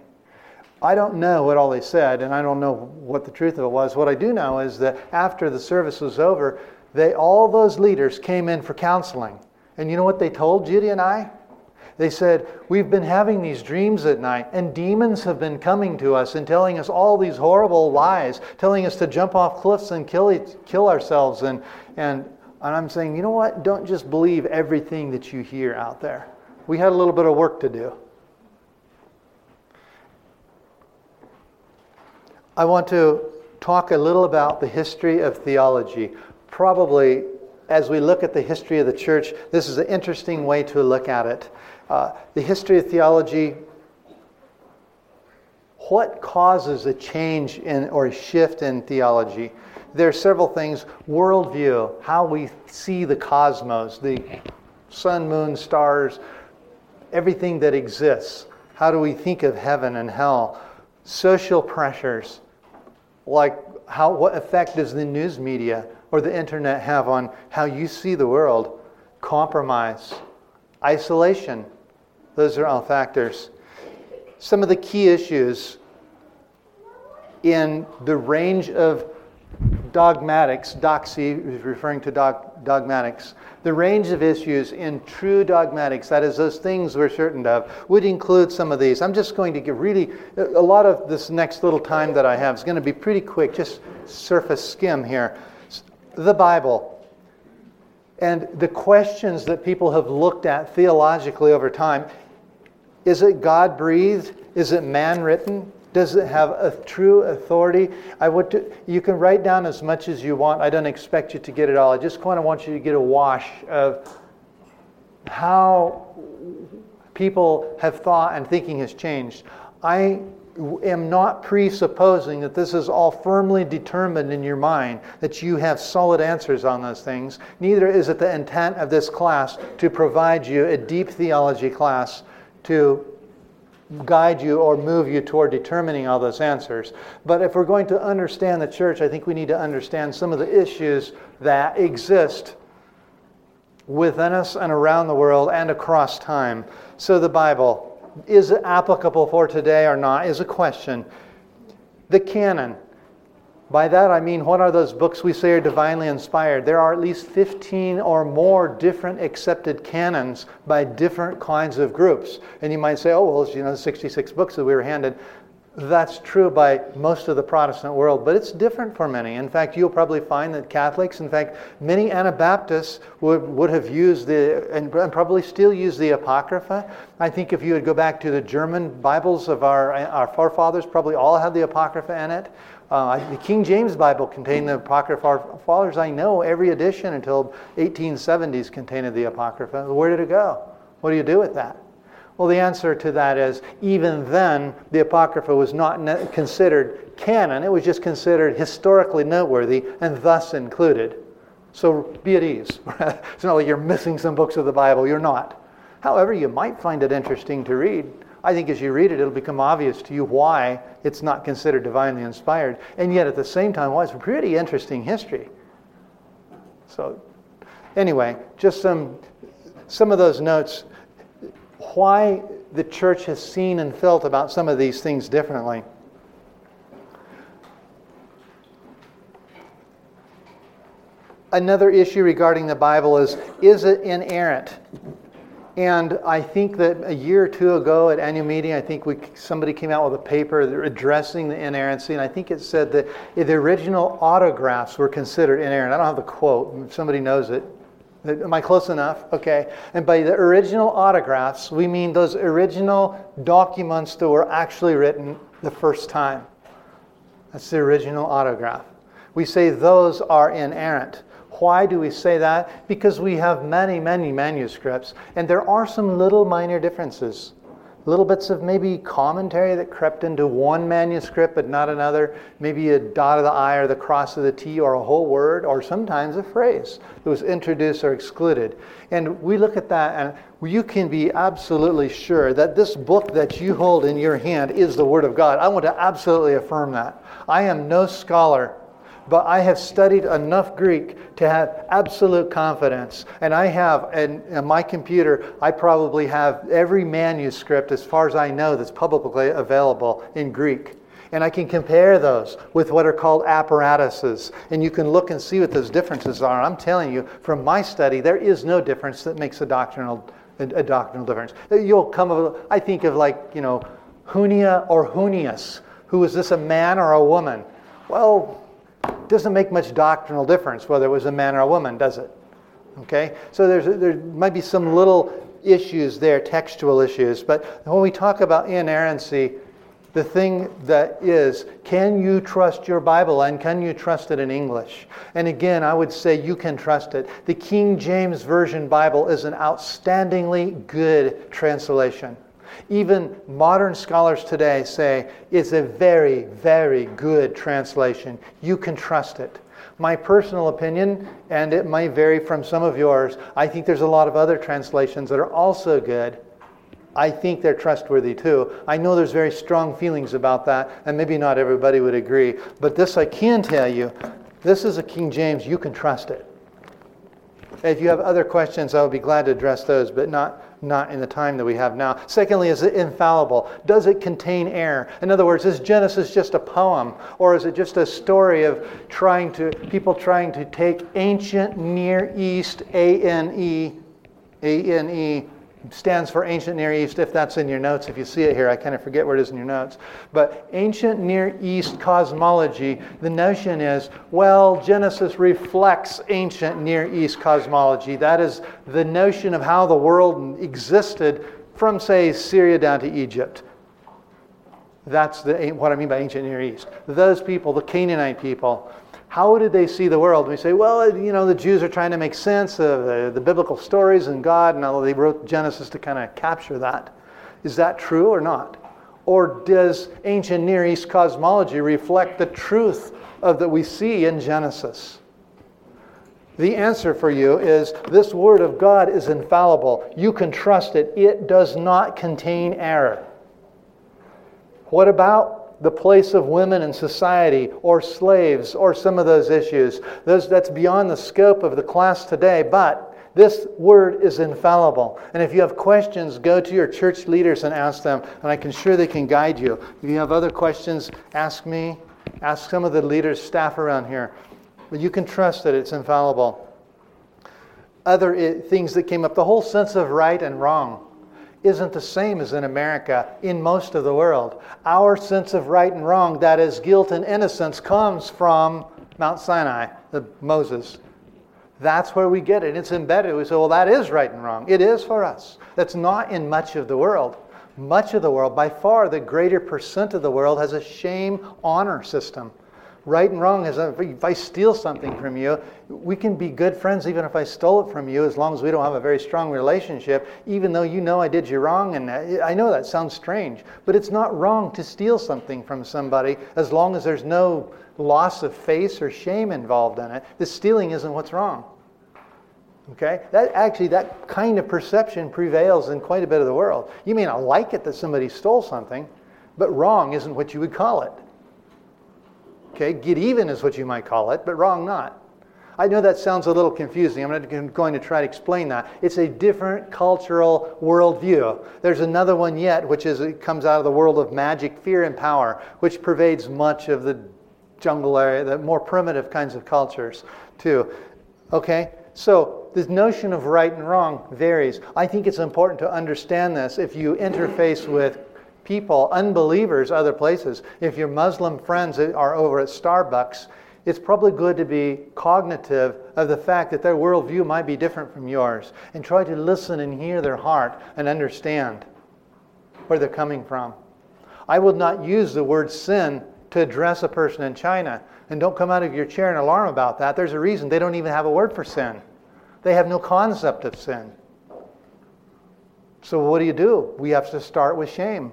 I don't know what all they said, and I don't know what the truth of it was. What I do know is that after the service was over, they all those leaders came in for counseling. And you know what they told Judy and I? They said, We've been having these dreams at night, and demons have been coming to us and telling us all these horrible lies, telling us to jump off cliffs and kill, kill ourselves. And, and, and I'm saying, you know what? Don't just believe everything that you hear out there. We had a little bit of work to do. I want to talk a little about the history of theology. Probably, as we look at the history of the church, this is an interesting way to look at it. Uh, the history of theology, what causes a change in or a shift in theology? There are several things. Worldview, how we see the cosmos, the sun, moon, stars, everything that exists. How do we think of heaven and hell? Social pressures, like how, what effect does the news media or the internet have on how you see the world? Compromise, isolation, those are all factors. Some of the key issues in the range of dogmatics, doxy is referring to dog, dogmatics, the range of issues in true dogmatics, that is, those things we're certain of, would include some of these. I'm just going to give really a lot of this next little time that I have is going to be pretty quick, just surface skim here. The Bible and the questions that people have looked at theologically over time is it God breathed? Is it man written? Does it have a true authority? I would. You can write down as much as you want. I don't expect you to get it all. I just kind of want you to get a wash of how people have thought and thinking has changed. I am not presupposing that this is all firmly determined in your mind, that you have solid answers on those things. Neither is it the intent of this class to provide you a deep theology class to guide you or move you toward determining all those answers. But if we're going to understand the church, I think we need to understand some of the issues that exist within us and around the world and across time. So the Bible, is it applicable for today or not, is a question. The canon, by that I mean, what are those books we say are divinely inspired? There are at least 15 or more different accepted canons by different kinds of groups. And you might say, oh, well, you know, 66 books that we were handed. That's true by most of the Protestant world, but it's different for many. In fact, you'll probably find that Catholics, in fact, many Anabaptists would, would have used the, and, and probably still use the Apocrypha. I think if you would go back to the German Bibles of our, our forefathers, probably all had the Apocrypha in it. Uh, the King James Bible contained the Apocrypha. Far as I know, every edition until 1870s contained the Apocrypha. Where did it go? What do you do with that? Well, the answer to that is even then, the Apocrypha was not considered canon. It was just considered historically noteworthy and thus included. So be at ease. it's not like you're missing some books of the Bible. You're not. However, you might find it interesting to read. I think as you read it, it'll become obvious to you why it's not considered divinely inspired. And yet, at the same time, why it's a pretty interesting history. So, anyway, just some, some of those notes why the church has seen and felt about some of these things differently. Another issue regarding the Bible is is it inerrant? And I think that a year or two ago at annual meeting, I think we, somebody came out with a paper addressing the inerrancy, and I think it said that the original autographs were considered inerrant. I don't have the quote, if somebody knows it. Am I close enough? Okay. And by the original autographs, we mean those original documents that were actually written the first time. That's the original autograph. We say those are inerrant. Why do we say that? Because we have many, many manuscripts, and there are some little minor differences. Little bits of maybe commentary that crept into one manuscript but not another, maybe a dot of the I or the cross of the T or a whole word, or sometimes a phrase that was introduced or excluded. And we look at that and you can be absolutely sure that this book that you hold in your hand is the Word of God. I want to absolutely affirm that. I am no scholar but I have studied enough Greek to have absolute confidence. And I have, and in my computer, I probably have every manuscript, as far as I know, that's publicly available in Greek. And I can compare those with what are called apparatuses. And you can look and see what those differences are. I'm telling you, from my study, there is no difference that makes a doctrinal, a, doctrinal difference. Uh, you'll come, I think of like, you know, Junia or Junias. Who is this, a man or a woman? Well, doesn't make much doctrinal difference whether it was a man or a woman, does it? Okay? So there's, there might be some little issues there, textual issues. But when we talk about inerrancy, the thing that is, can you trust your Bible and can you trust it in English? And again, I would say you can trust it. The King James Version Bible is an outstandingly good translation. Even modern scholars today say it's a very, very good translation. You can trust it. My personal opinion, and it may vary from some of yours, I think there's a lot of other translations that are also good. I think they're trustworthy too. I know there's very strong feelings about that, and maybe not everybody would agree. But this I can tell you this is a King James, you can trust it. If you have other questions, I would be glad to address those, but not, not in the time that we have now. Secondly, is it infallible? Does it contain error? In other words, is Genesis just a poem, or is it just a story of trying to people trying to take ancient Near East A N E A N E stands for ancient Near East, if that's in your notes. If you see it here, I kind of forget where it is in your notes. But ancient Near East cosmology, the notion is, well, Genesis reflects ancient Near East cosmology. That is the notion of how the world existed from, say, Syria down to Egypt. That's the, what I mean by ancient Near East. Those people, the Canaanite people, how did they see the world? We say, well, you know, the Jews are trying to make sense of the, the biblical stories and God, and although they wrote Genesis to kind of capture that. Is that true or not? Or does ancient Near East cosmology reflect the truth of that we see in Genesis? The answer for you is this Word of God is infallible. You can trust it. It does not contain error. What about the place of women in society or slaves or some of those issues. Those, that's beyond the scope of the class today, but this word is infallible. And if you have questions, go to your church leaders and ask them, and I can sure they can guide you. If you have other questions, ask me, ask some of the leaders, staff around here. But you can trust that it's infallible. Other eh, things that came up, the whole sense of right and wrong isn't the same as in America in most of the world. Our sense of right and wrong, that is, guilt and innocence, comes from Mount Sinai, the Moses. That's where we get it. It's embedded. We say, well, that is right and wrong. It is for us. That's not in much of the world. Much of the world, by far the greater percent of the world, has a shame honor system right and wrong is if I steal something from you, we can be good friends even if I stole it from you as long as we don't have a very strong relationship, even though you know I did you wrong. And I know that sounds strange, but it's not wrong to steal something from somebody as long as there's no loss of face or shame involved in it. The stealing isn't what's wrong. Okay? That actually that kind of perception prevails in quite a bit of the world. You may not like it that somebody stole something, but wrong isn't what you would call it. Okay, get even is what you might call it, but wrong not. I know that sounds a little confusing. I'm going to try to explain that. It's a different cultural worldview. There's another one yet, which is it comes out of the world of magic, fear, and power, which pervades much of the jungle area, the more primitive kinds of cultures, too. Okay, so this notion of right and wrong varies. I think it's important to understand this if you interface with people, unbelievers, other places. If your Muslim friends are over at Starbucks, it's probably good to be cognitive of the fact that their worldview might be different from yours and try to listen and hear their heart and understand where they're coming from. I would not use the word sin to address a person in China. And don't come out of your chair in alarm about that. There's a reason they don't even have a word for sin, they have no concept of sin. So, what do you do? We have to start with shame.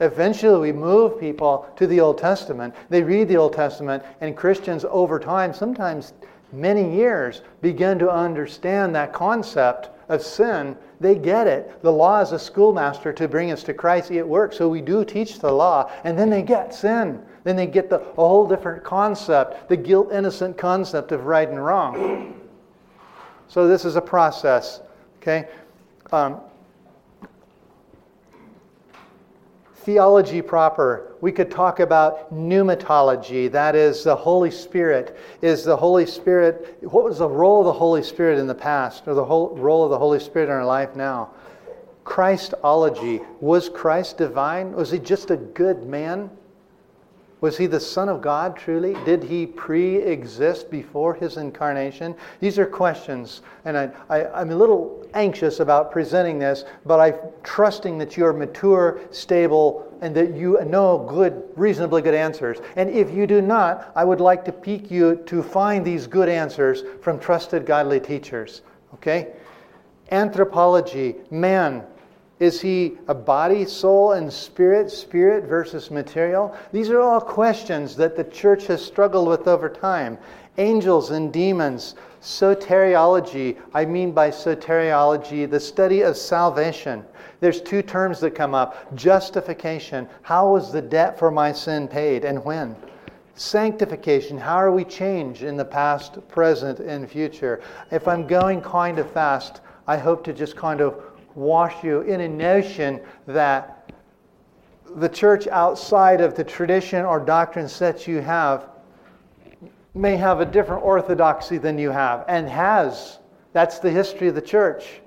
Eventually, we move people to the Old Testament. They read the Old Testament, and Christians, over time, sometimes many years, begin to understand that concept of sin. They get it. The law is a schoolmaster to bring us to Christ. It works. So we do teach the law, and then they get sin. Then they get the, a whole different concept, the guilt innocent concept of right and wrong. So this is a process. Okay? Um, theology proper, we could talk about pneumatology, that is, the Holy Spirit. Is the Holy Spirit, what was the role of the Holy Spirit in the past, or the whole role of the Holy Spirit in our life now? Christology. Was Christ divine? Was he just a good man? Was he the Son of God truly? Did he pre exist before his incarnation? These are questions, and I, am a little anxious about presenting this, but I'm trusting that you're mature, stable, and that you know good, reasonably good answers. And if you do not, I would like to pique you to find these good answers from trusted, godly teachers. Okay? Anthropology, man, Is he a body, soul, and spirit, spirit versus material? These are all questions that the church has struggled with over time. Angels and demons, soteriology. I mean by soteriology the study of salvation. There's two terms that come up justification. How was the debt for my sin paid and when? Sanctification. How are we changed in the past, present, and future? If I'm going kind of fast, I hope to just kind of wash you in a notion that the church outside of the tradition or doctrine sets you have may have a different orthodoxy than you have and has. That's the history of the church.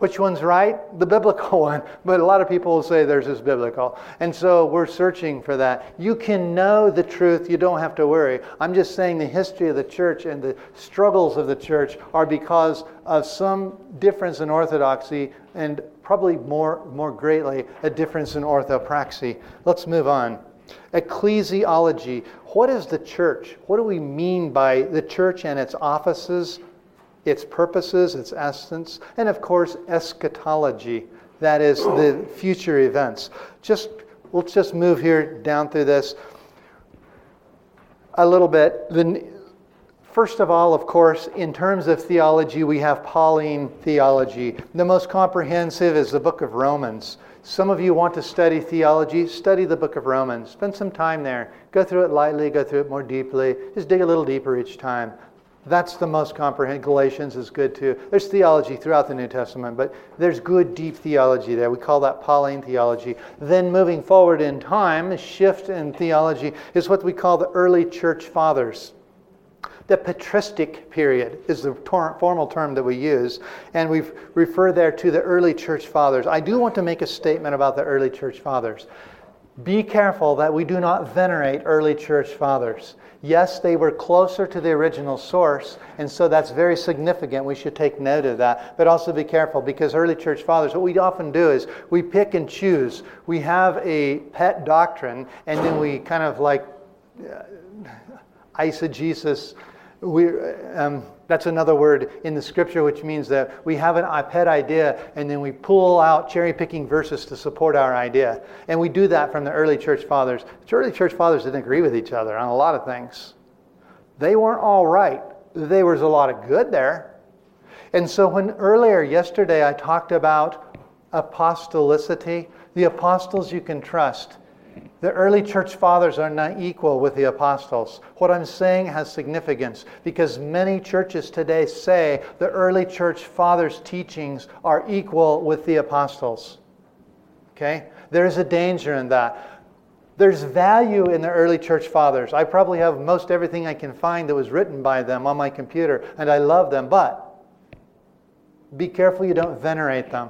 Which one's right? The biblical one. But a lot of people will say there's this biblical. And so we're searching for that. You can know the truth, you don't have to worry. I'm just saying the history of the church and the struggles of the church are because of some difference in orthodoxy and probably more, more greatly a difference in orthopraxy. Let's move on. Ecclesiology. What is the church? What do we mean by the church and its offices? Its purposes, its essence, and of course, eschatology. That is the future events. Just we'll just move here down through this a little bit. The, first of all, of course, in terms of theology, we have Pauline theology. The most comprehensive is the book of Romans. Some of you want to study theology, study the book of Romans. Spend some time there. Go through it lightly, go through it more deeply. Just dig a little deeper each time. That's the most comprehensive. Galatians is good too. There's theology throughout the New Testament, but there's good, deep theology there. We call that Pauline theology. Then moving forward in time, a shift in theology is what we call the early church fathers. The patristic period is the tor- formal term that we use, and we refer there to the early church fathers. I do want to make a statement about the early church fathers. Be careful that we do not venerate early church fathers. Yes, they were closer to the original source, and so that's very significant. We should take note of that. But also be careful because early church fathers, what we often do is we pick and choose. We have a pet doctrine, and then we kind of like uh, eisegesis. We, um, that's another word in the scripture, which means that we have an pet idea and then we pull out cherry picking verses to support our idea. And we do that from the early church fathers. The early church fathers didn't agree with each other on a lot of things. They weren't all right, there was a lot of good there. And so, when earlier yesterday I talked about apostolicity, the apostles you can trust. The early church fathers are not equal with the apostles. What I'm saying has significance because many churches today say the early church fathers' teachings are equal with the apostles. Okay? There's a danger in that. There's value in the early church fathers. I probably have most everything I can find that was written by them on my computer, and I love them, but be careful you don't venerate them.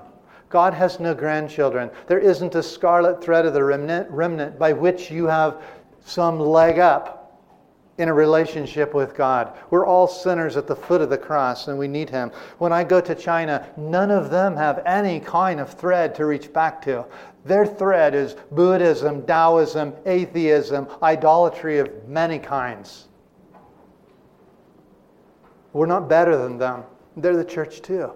God has no grandchildren. There isn't a scarlet thread of the remnant, remnant by which you have some leg up in a relationship with God. We're all sinners at the foot of the cross and we need Him. When I go to China, none of them have any kind of thread to reach back to. Their thread is Buddhism, Taoism, atheism, idolatry of many kinds. We're not better than them. They're the church too.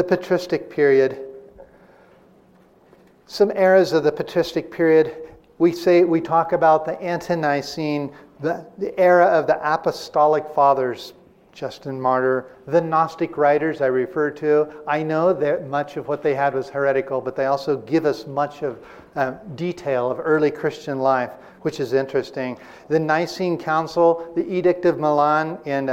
The patristic period. Some eras of the patristic period, we say we talk about the ante-Nicene, the, the era of the apostolic fathers, Justin Martyr, the Gnostic writers I refer to. I know that much of what they had was heretical, but they also give us much of uh, detail of early Christian life, which is interesting. The Nicene Council, the Edict of Milan in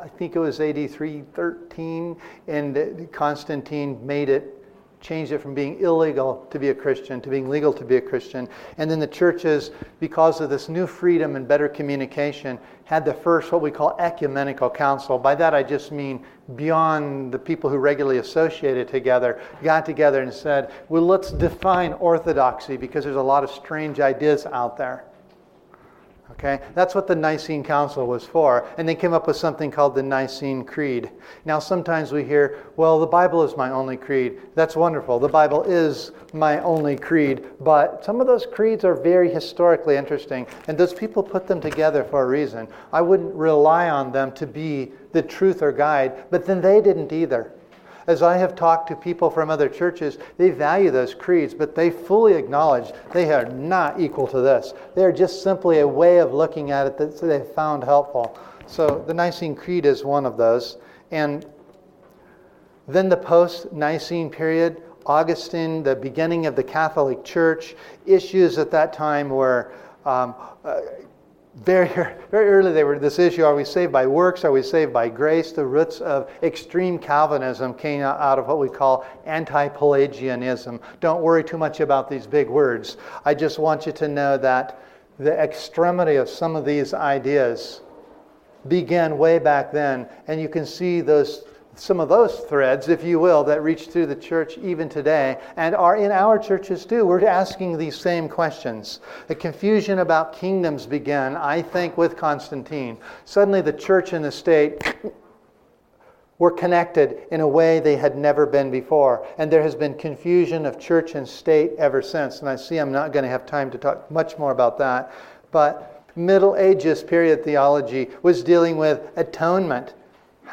I think it was AD 313, and Constantine made it, changed it from being illegal to be a Christian to being legal to be a Christian. And then the churches, because of this new freedom and better communication, had the first what we call ecumenical council. By that I just mean beyond the people who regularly associated together, got together and said, well, let's define orthodoxy because there's a lot of strange ideas out there. Okay? That's what the Nicene Council was for. And they came up with something called the Nicene Creed. Now, sometimes we hear, well, the Bible is my only creed. That's wonderful. The Bible is my only creed. But some of those creeds are very historically interesting. And those people put them together for a reason. I wouldn't rely on them to be the truth or guide, but then they didn't either. As I have talked to people from other churches, they value those creeds, but they fully acknowledge they are not equal to this. They are just simply a way of looking at it that they've found helpful. So the Nicene Creed is one of those. And then the post Nicene period, Augustine, the beginning of the Catholic Church, issues at that time were um, uh, very, very early they were this issue are we saved by works? Are we saved by grace? The roots of extreme calvinism came out of what we call anti-pelagianism. Don't worry too much about these big words. I just want you to know that the extremity of some of these ideas began way back then and you can see those some of those threads, if you will, that reach through the church even today and are in our churches too. We're asking these same questions. The confusion about kingdoms began, I think, with Constantine. Suddenly, the church and the state were connected in a way they had never been before. And there has been confusion of church and state ever since. And I see I'm not going to have time to talk much more about that. But Middle Ages period theology was dealing with atonement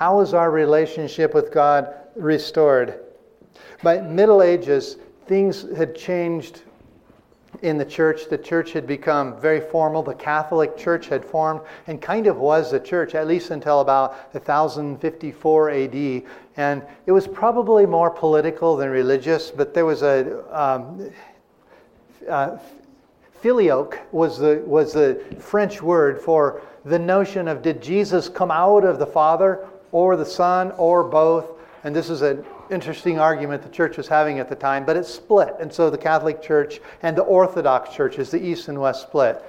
how is our relationship with God restored? By Middle Ages, things had changed in the church. The church had become very formal. The Catholic Church had formed and kind of was the church, at least until about 1054 AD. And it was probably more political than religious, but there was a. Um, uh, filioque was the, was the French word for the notion of did Jesus come out of the Father or the Son or both. And this is an interesting argument the church was having at the time, but it's split. And so the Catholic Church and the Orthodox churches, the East and West split.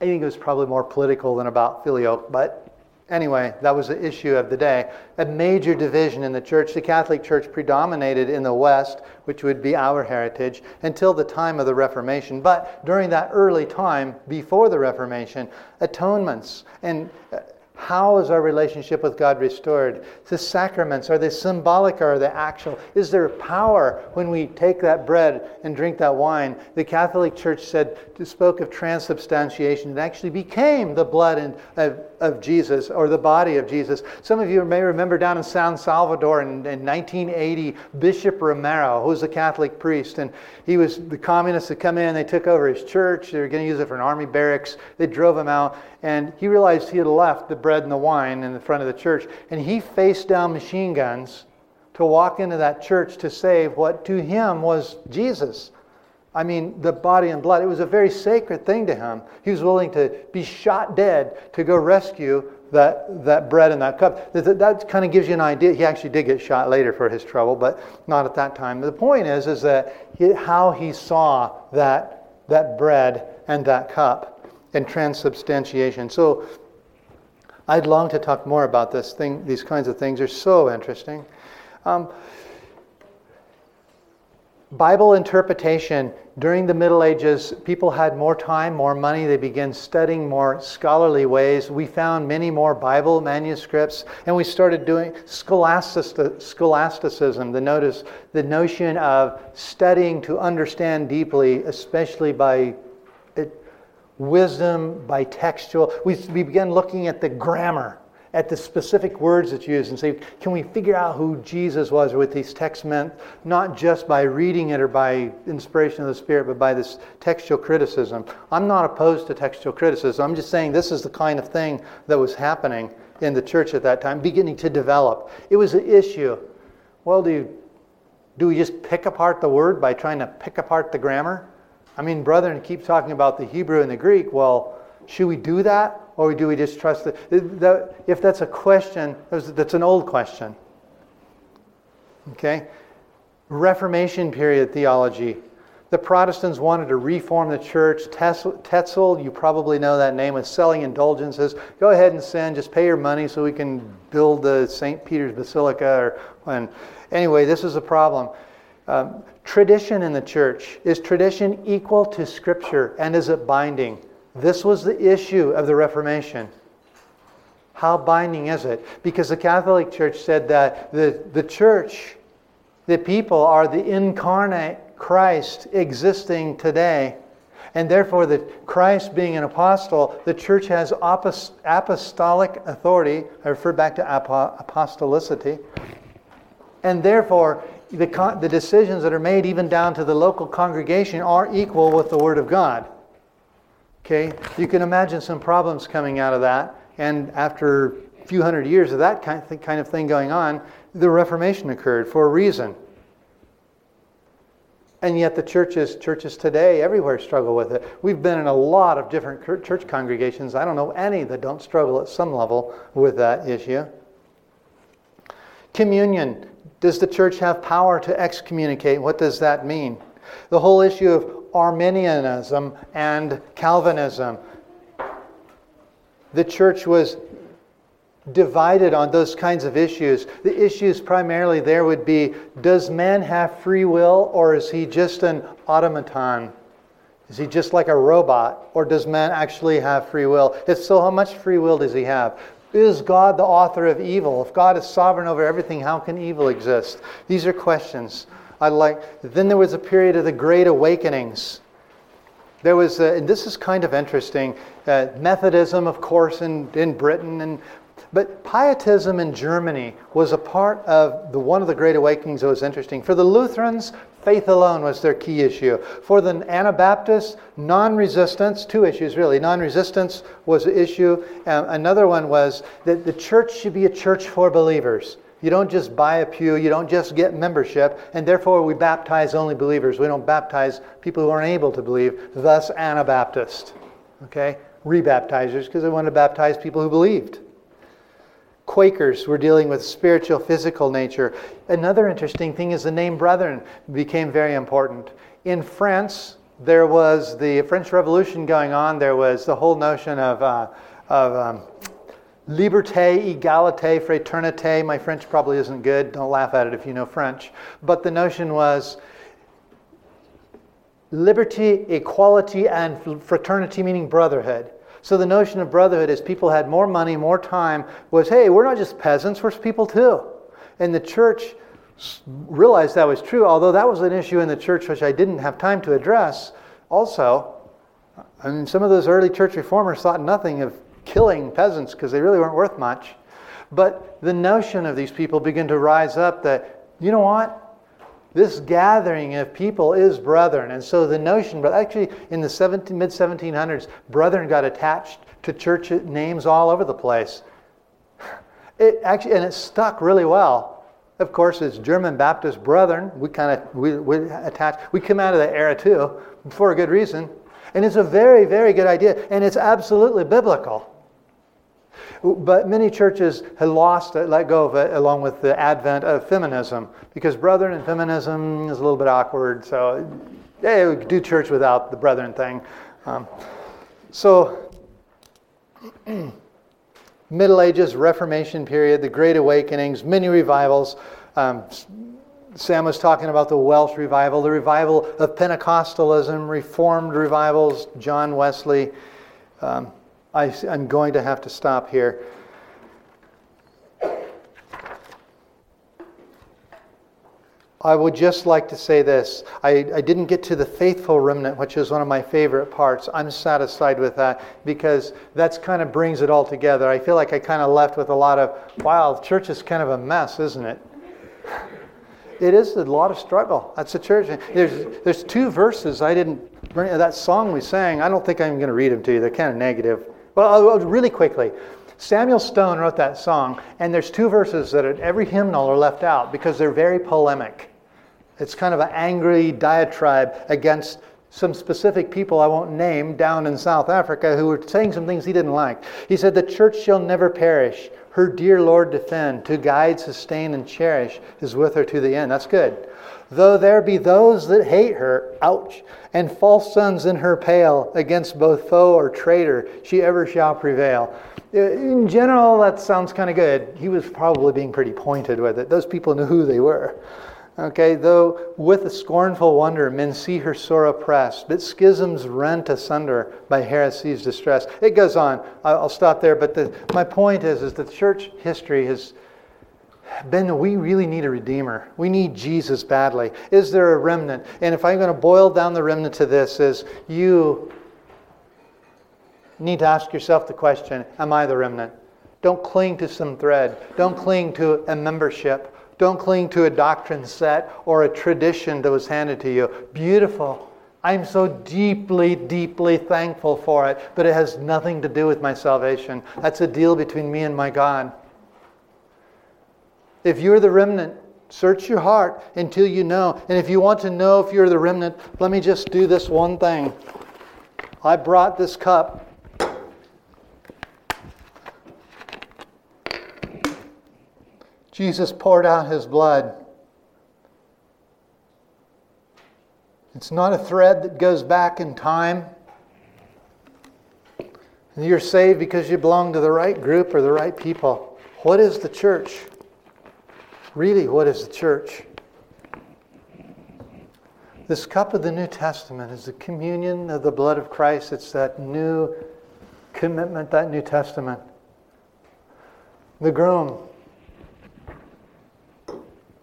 I think it was probably more political than about filioque, but anyway, that was the issue of the day. A major division in the church. The Catholic Church predominated in the West, which would be our heritage, until the time of the Reformation. But during that early time, before the Reformation, atonements and how is our relationship with God restored? The sacraments, are they symbolic or are they actual? Is there power when we take that bread and drink that wine? The Catholic Church said, spoke of transubstantiation. It actually became the blood and, of, of Jesus or the body of Jesus. Some of you may remember down in San Salvador in, in 1980, Bishop Romero, who was a Catholic priest, and he was the communists had come in, they took over his church, they were going to use it for an army barracks, they drove him out, and he realized he had left the bread and the wine in the front of the church, and he faced down machine guns to walk into that church to save what to him was Jesus. I mean, the body and blood. It was a very sacred thing to him. He was willing to be shot dead to go rescue that, that bread and that cup. That, that kind of gives you an idea. He actually did get shot later for his trouble, but not at that time. The point is, is that he, how he saw that, that bread and that cup and transubstantiation. So I'd long to talk more about this thing. These kinds of things are so interesting. Um, Bible interpretation during the Middle Ages, people had more time, more money. They began studying more scholarly ways. We found many more Bible manuscripts, and we started doing scholasticism. The notice, the notion of studying to understand deeply, especially by wisdom by textual. We, we began looking at the grammar, at the specific words that's used, and say, can we figure out who Jesus was, or what these texts meant, not just by reading it or by inspiration of the Spirit, but by this textual criticism. I'm not opposed to textual criticism. I'm just saying this is the kind of thing that was happening in the church at that time, beginning to develop. It was an issue. Well, do, you, do we just pick apart the word by trying to pick apart the grammar? I mean, brethren keep talking about the Hebrew and the Greek. Well, should we do that? Or do we just trust it? If that's a question, that's an old question. Okay? Reformation period theology. The Protestants wanted to reform the church. Tetzel, you probably know that name, was selling indulgences. Go ahead and send, just pay your money so we can build the St. Peter's Basilica. Or, and anyway, this is a problem. Um, tradition in the church is tradition equal to Scripture and is it binding? This was the issue of the Reformation. How binding is it? Because the Catholic Church said that the, the church, the people, are the incarnate Christ existing today. And therefore, the Christ being an apostle, the church has apostolic authority. I refer back to apostolicity. And therefore, the, the decisions that are made, even down to the local congregation, are equal with the Word of God. Okay? You can imagine some problems coming out of that. And after a few hundred years of that kind of thing going on, the Reformation occurred for a reason. And yet the churches, churches today everywhere struggle with it. We've been in a lot of different church congregations. I don't know any that don't struggle at some level with that issue. Communion. Does the church have power to excommunicate? What does that mean? The whole issue of Arminianism and Calvinism. The church was divided on those kinds of issues. The issues primarily there would be does man have free will or is he just an automaton? Is he just like a robot or does man actually have free will? If so, how much free will does he have? Is God the author of evil? If God is sovereign over everything, how can evil exist? These are questions I like. Then there was a period of the Great Awakenings. There was, a, and this is kind of interesting, uh, Methodism, of course, in, in Britain, and but Pietism in Germany was a part of the one of the Great Awakenings that was interesting. For the Lutherans, faith alone was their key issue. For the Anabaptists, non-resistance, two issues really. Non-resistance was the issue. Um, another one was that the church should be a church for believers. You don't just buy a pew, you don't just get membership, and therefore we baptize only believers. We don't baptize people who aren't able to believe, thus Anabaptist. Okay? Rebaptizers, because they want to baptize people who believed. Quakers were dealing with spiritual, physical nature. Another interesting thing is the name brethren became very important. In France, there was the French Revolution going on. There was the whole notion of, uh, of um, liberté, égalité, fraternité. My French probably isn't good. Don't laugh at it if you know French. But the notion was liberty, equality, and fraternity, meaning brotherhood. So the notion of brotherhood as people had more money, more time, was hey, we're not just peasants, we're people too. And the church realized that was true, although that was an issue in the church which I didn't have time to address. Also, I mean, some of those early church reformers thought nothing of killing peasants because they really weren't worth much. But the notion of these people began to rise up that, you know what? This gathering of people is brethren. And so the notion, but actually in the 17, mid 1700s, brethren got attached to church names all over the place. It actually, and it stuck really well. Of course, it's German Baptist Brethren. We kind of we, we attach. We come out of that era too, for a good reason, and it's a very, very good idea, and it's absolutely biblical. But many churches have lost it, let go of it, along with the advent of feminism, because brethren and feminism is a little bit awkward. So, hey, we could do church without the brethren thing. Um, so, Middle Ages, Reformation period, the Great Awakenings, many revivals. Um, Sam was talking about the Welsh revival, the revival of Pentecostalism, Reformed revivals, John Wesley. Um, I, am going to have to stop here. I would just like to say this. I, I, didn't get to the faithful remnant, which is one of my favorite parts. I'm satisfied with that because that's kind of brings it all together. I feel like I kind of left with a lot of, wow, church is kind of a mess, isn't it? It is a lot of struggle. That's the church. There's, there's two verses I didn't bring, that song we sang. I don't think I'm going to read them to you. They're kind of negative. Well, really quickly. Samuel Stone wrote that song, and there's two verses that at every hymnal are left out because they're very polemic. It's kind of an angry diatribe against some specific people I won't name down in South Africa who were saying some things he didn't like. He said, The church shall never perish, her dear Lord defend, to guide, sustain, and cherish is with her to the end. That's good. Though there be those that hate her, ouch, and false sons in her pale, against both foe or traitor, she ever shall prevail. Uh, in general, that sounds kind of good. He was probably being pretty pointed with it. Those people knew who they were. Okay, though with a scornful wonder men see her sore oppressed, but schisms rent asunder by heresy's distress. It goes on. I'll stop there, but the, my point is, is that church history has been, we really need a redeemer. We need Jesus badly. Is there a remnant? And if I'm going to boil down the remnant to this, is you need to ask yourself the question, am I the remnant? Don't cling to some thread. Don't cling to a membership. Don't cling to a doctrine set or a tradition that was handed to you. Beautiful. I'm so deeply, deeply thankful for it, but it has nothing to do with my salvation. That's a deal between me and my God. If you're the remnant, search your heart until you know. And if you want to know if you're the remnant, let me just do this one thing. I brought this cup Jesus poured out his blood. It's not a thread that goes back in time. You're saved because you belong to the right group or the right people. What is the church? Really, what is the church? This cup of the New Testament is the communion of the blood of Christ. It's that new commitment, that New Testament. The groom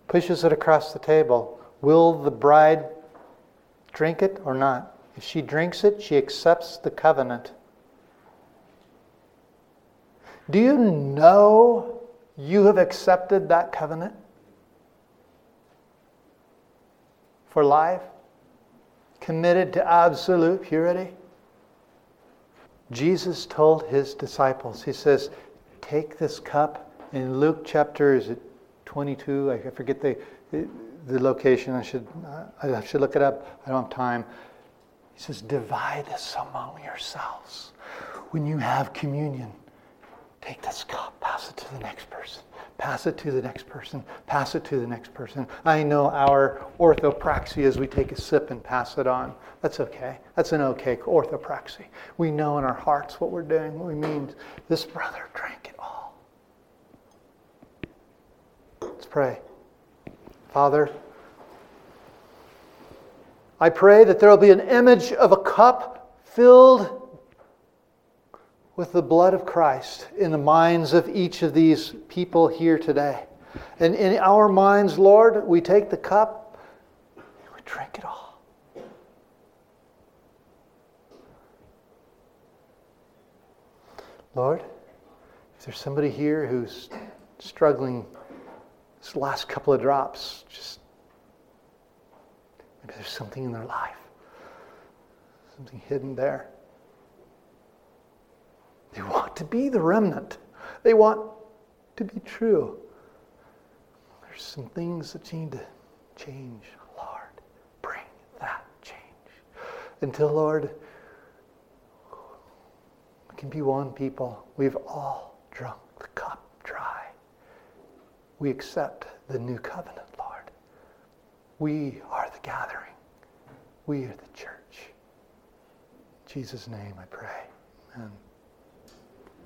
pushes it across the table. Will the bride drink it or not? If she drinks it, she accepts the covenant. Do you know you have accepted that covenant for life? Committed to absolute purity? Jesus told his disciples, He says, Take this cup. In Luke chapter, is it 22. I forget the, the location. I should, I should look it up. I don't have time. He says, divide this among yourselves. When you have communion, take this cup, pass it to the next person, pass it to the next person, pass it to the next person. I know our orthopraxy is we take a sip and pass it on. That's okay. That's an okay orthopraxy. We know in our hearts what we're doing, what we mean. This brother drank it all. Let's pray. Father, I pray that there will be an image of a cup filled with the blood of Christ in the minds of each of these people here today. And in our minds, Lord, we take the cup and we drink it all. Lord, if there's somebody here who's struggling last couple of drops, just maybe there's something in their life, something hidden there. They want to be the remnant, they want to be true. There's some things that need to change. Lord, bring that change. Until, Lord, we can be one people. We've all drunk the cup we accept the new covenant, Lord. We are the gathering. We are the church. In Jesus' name I pray. Amen.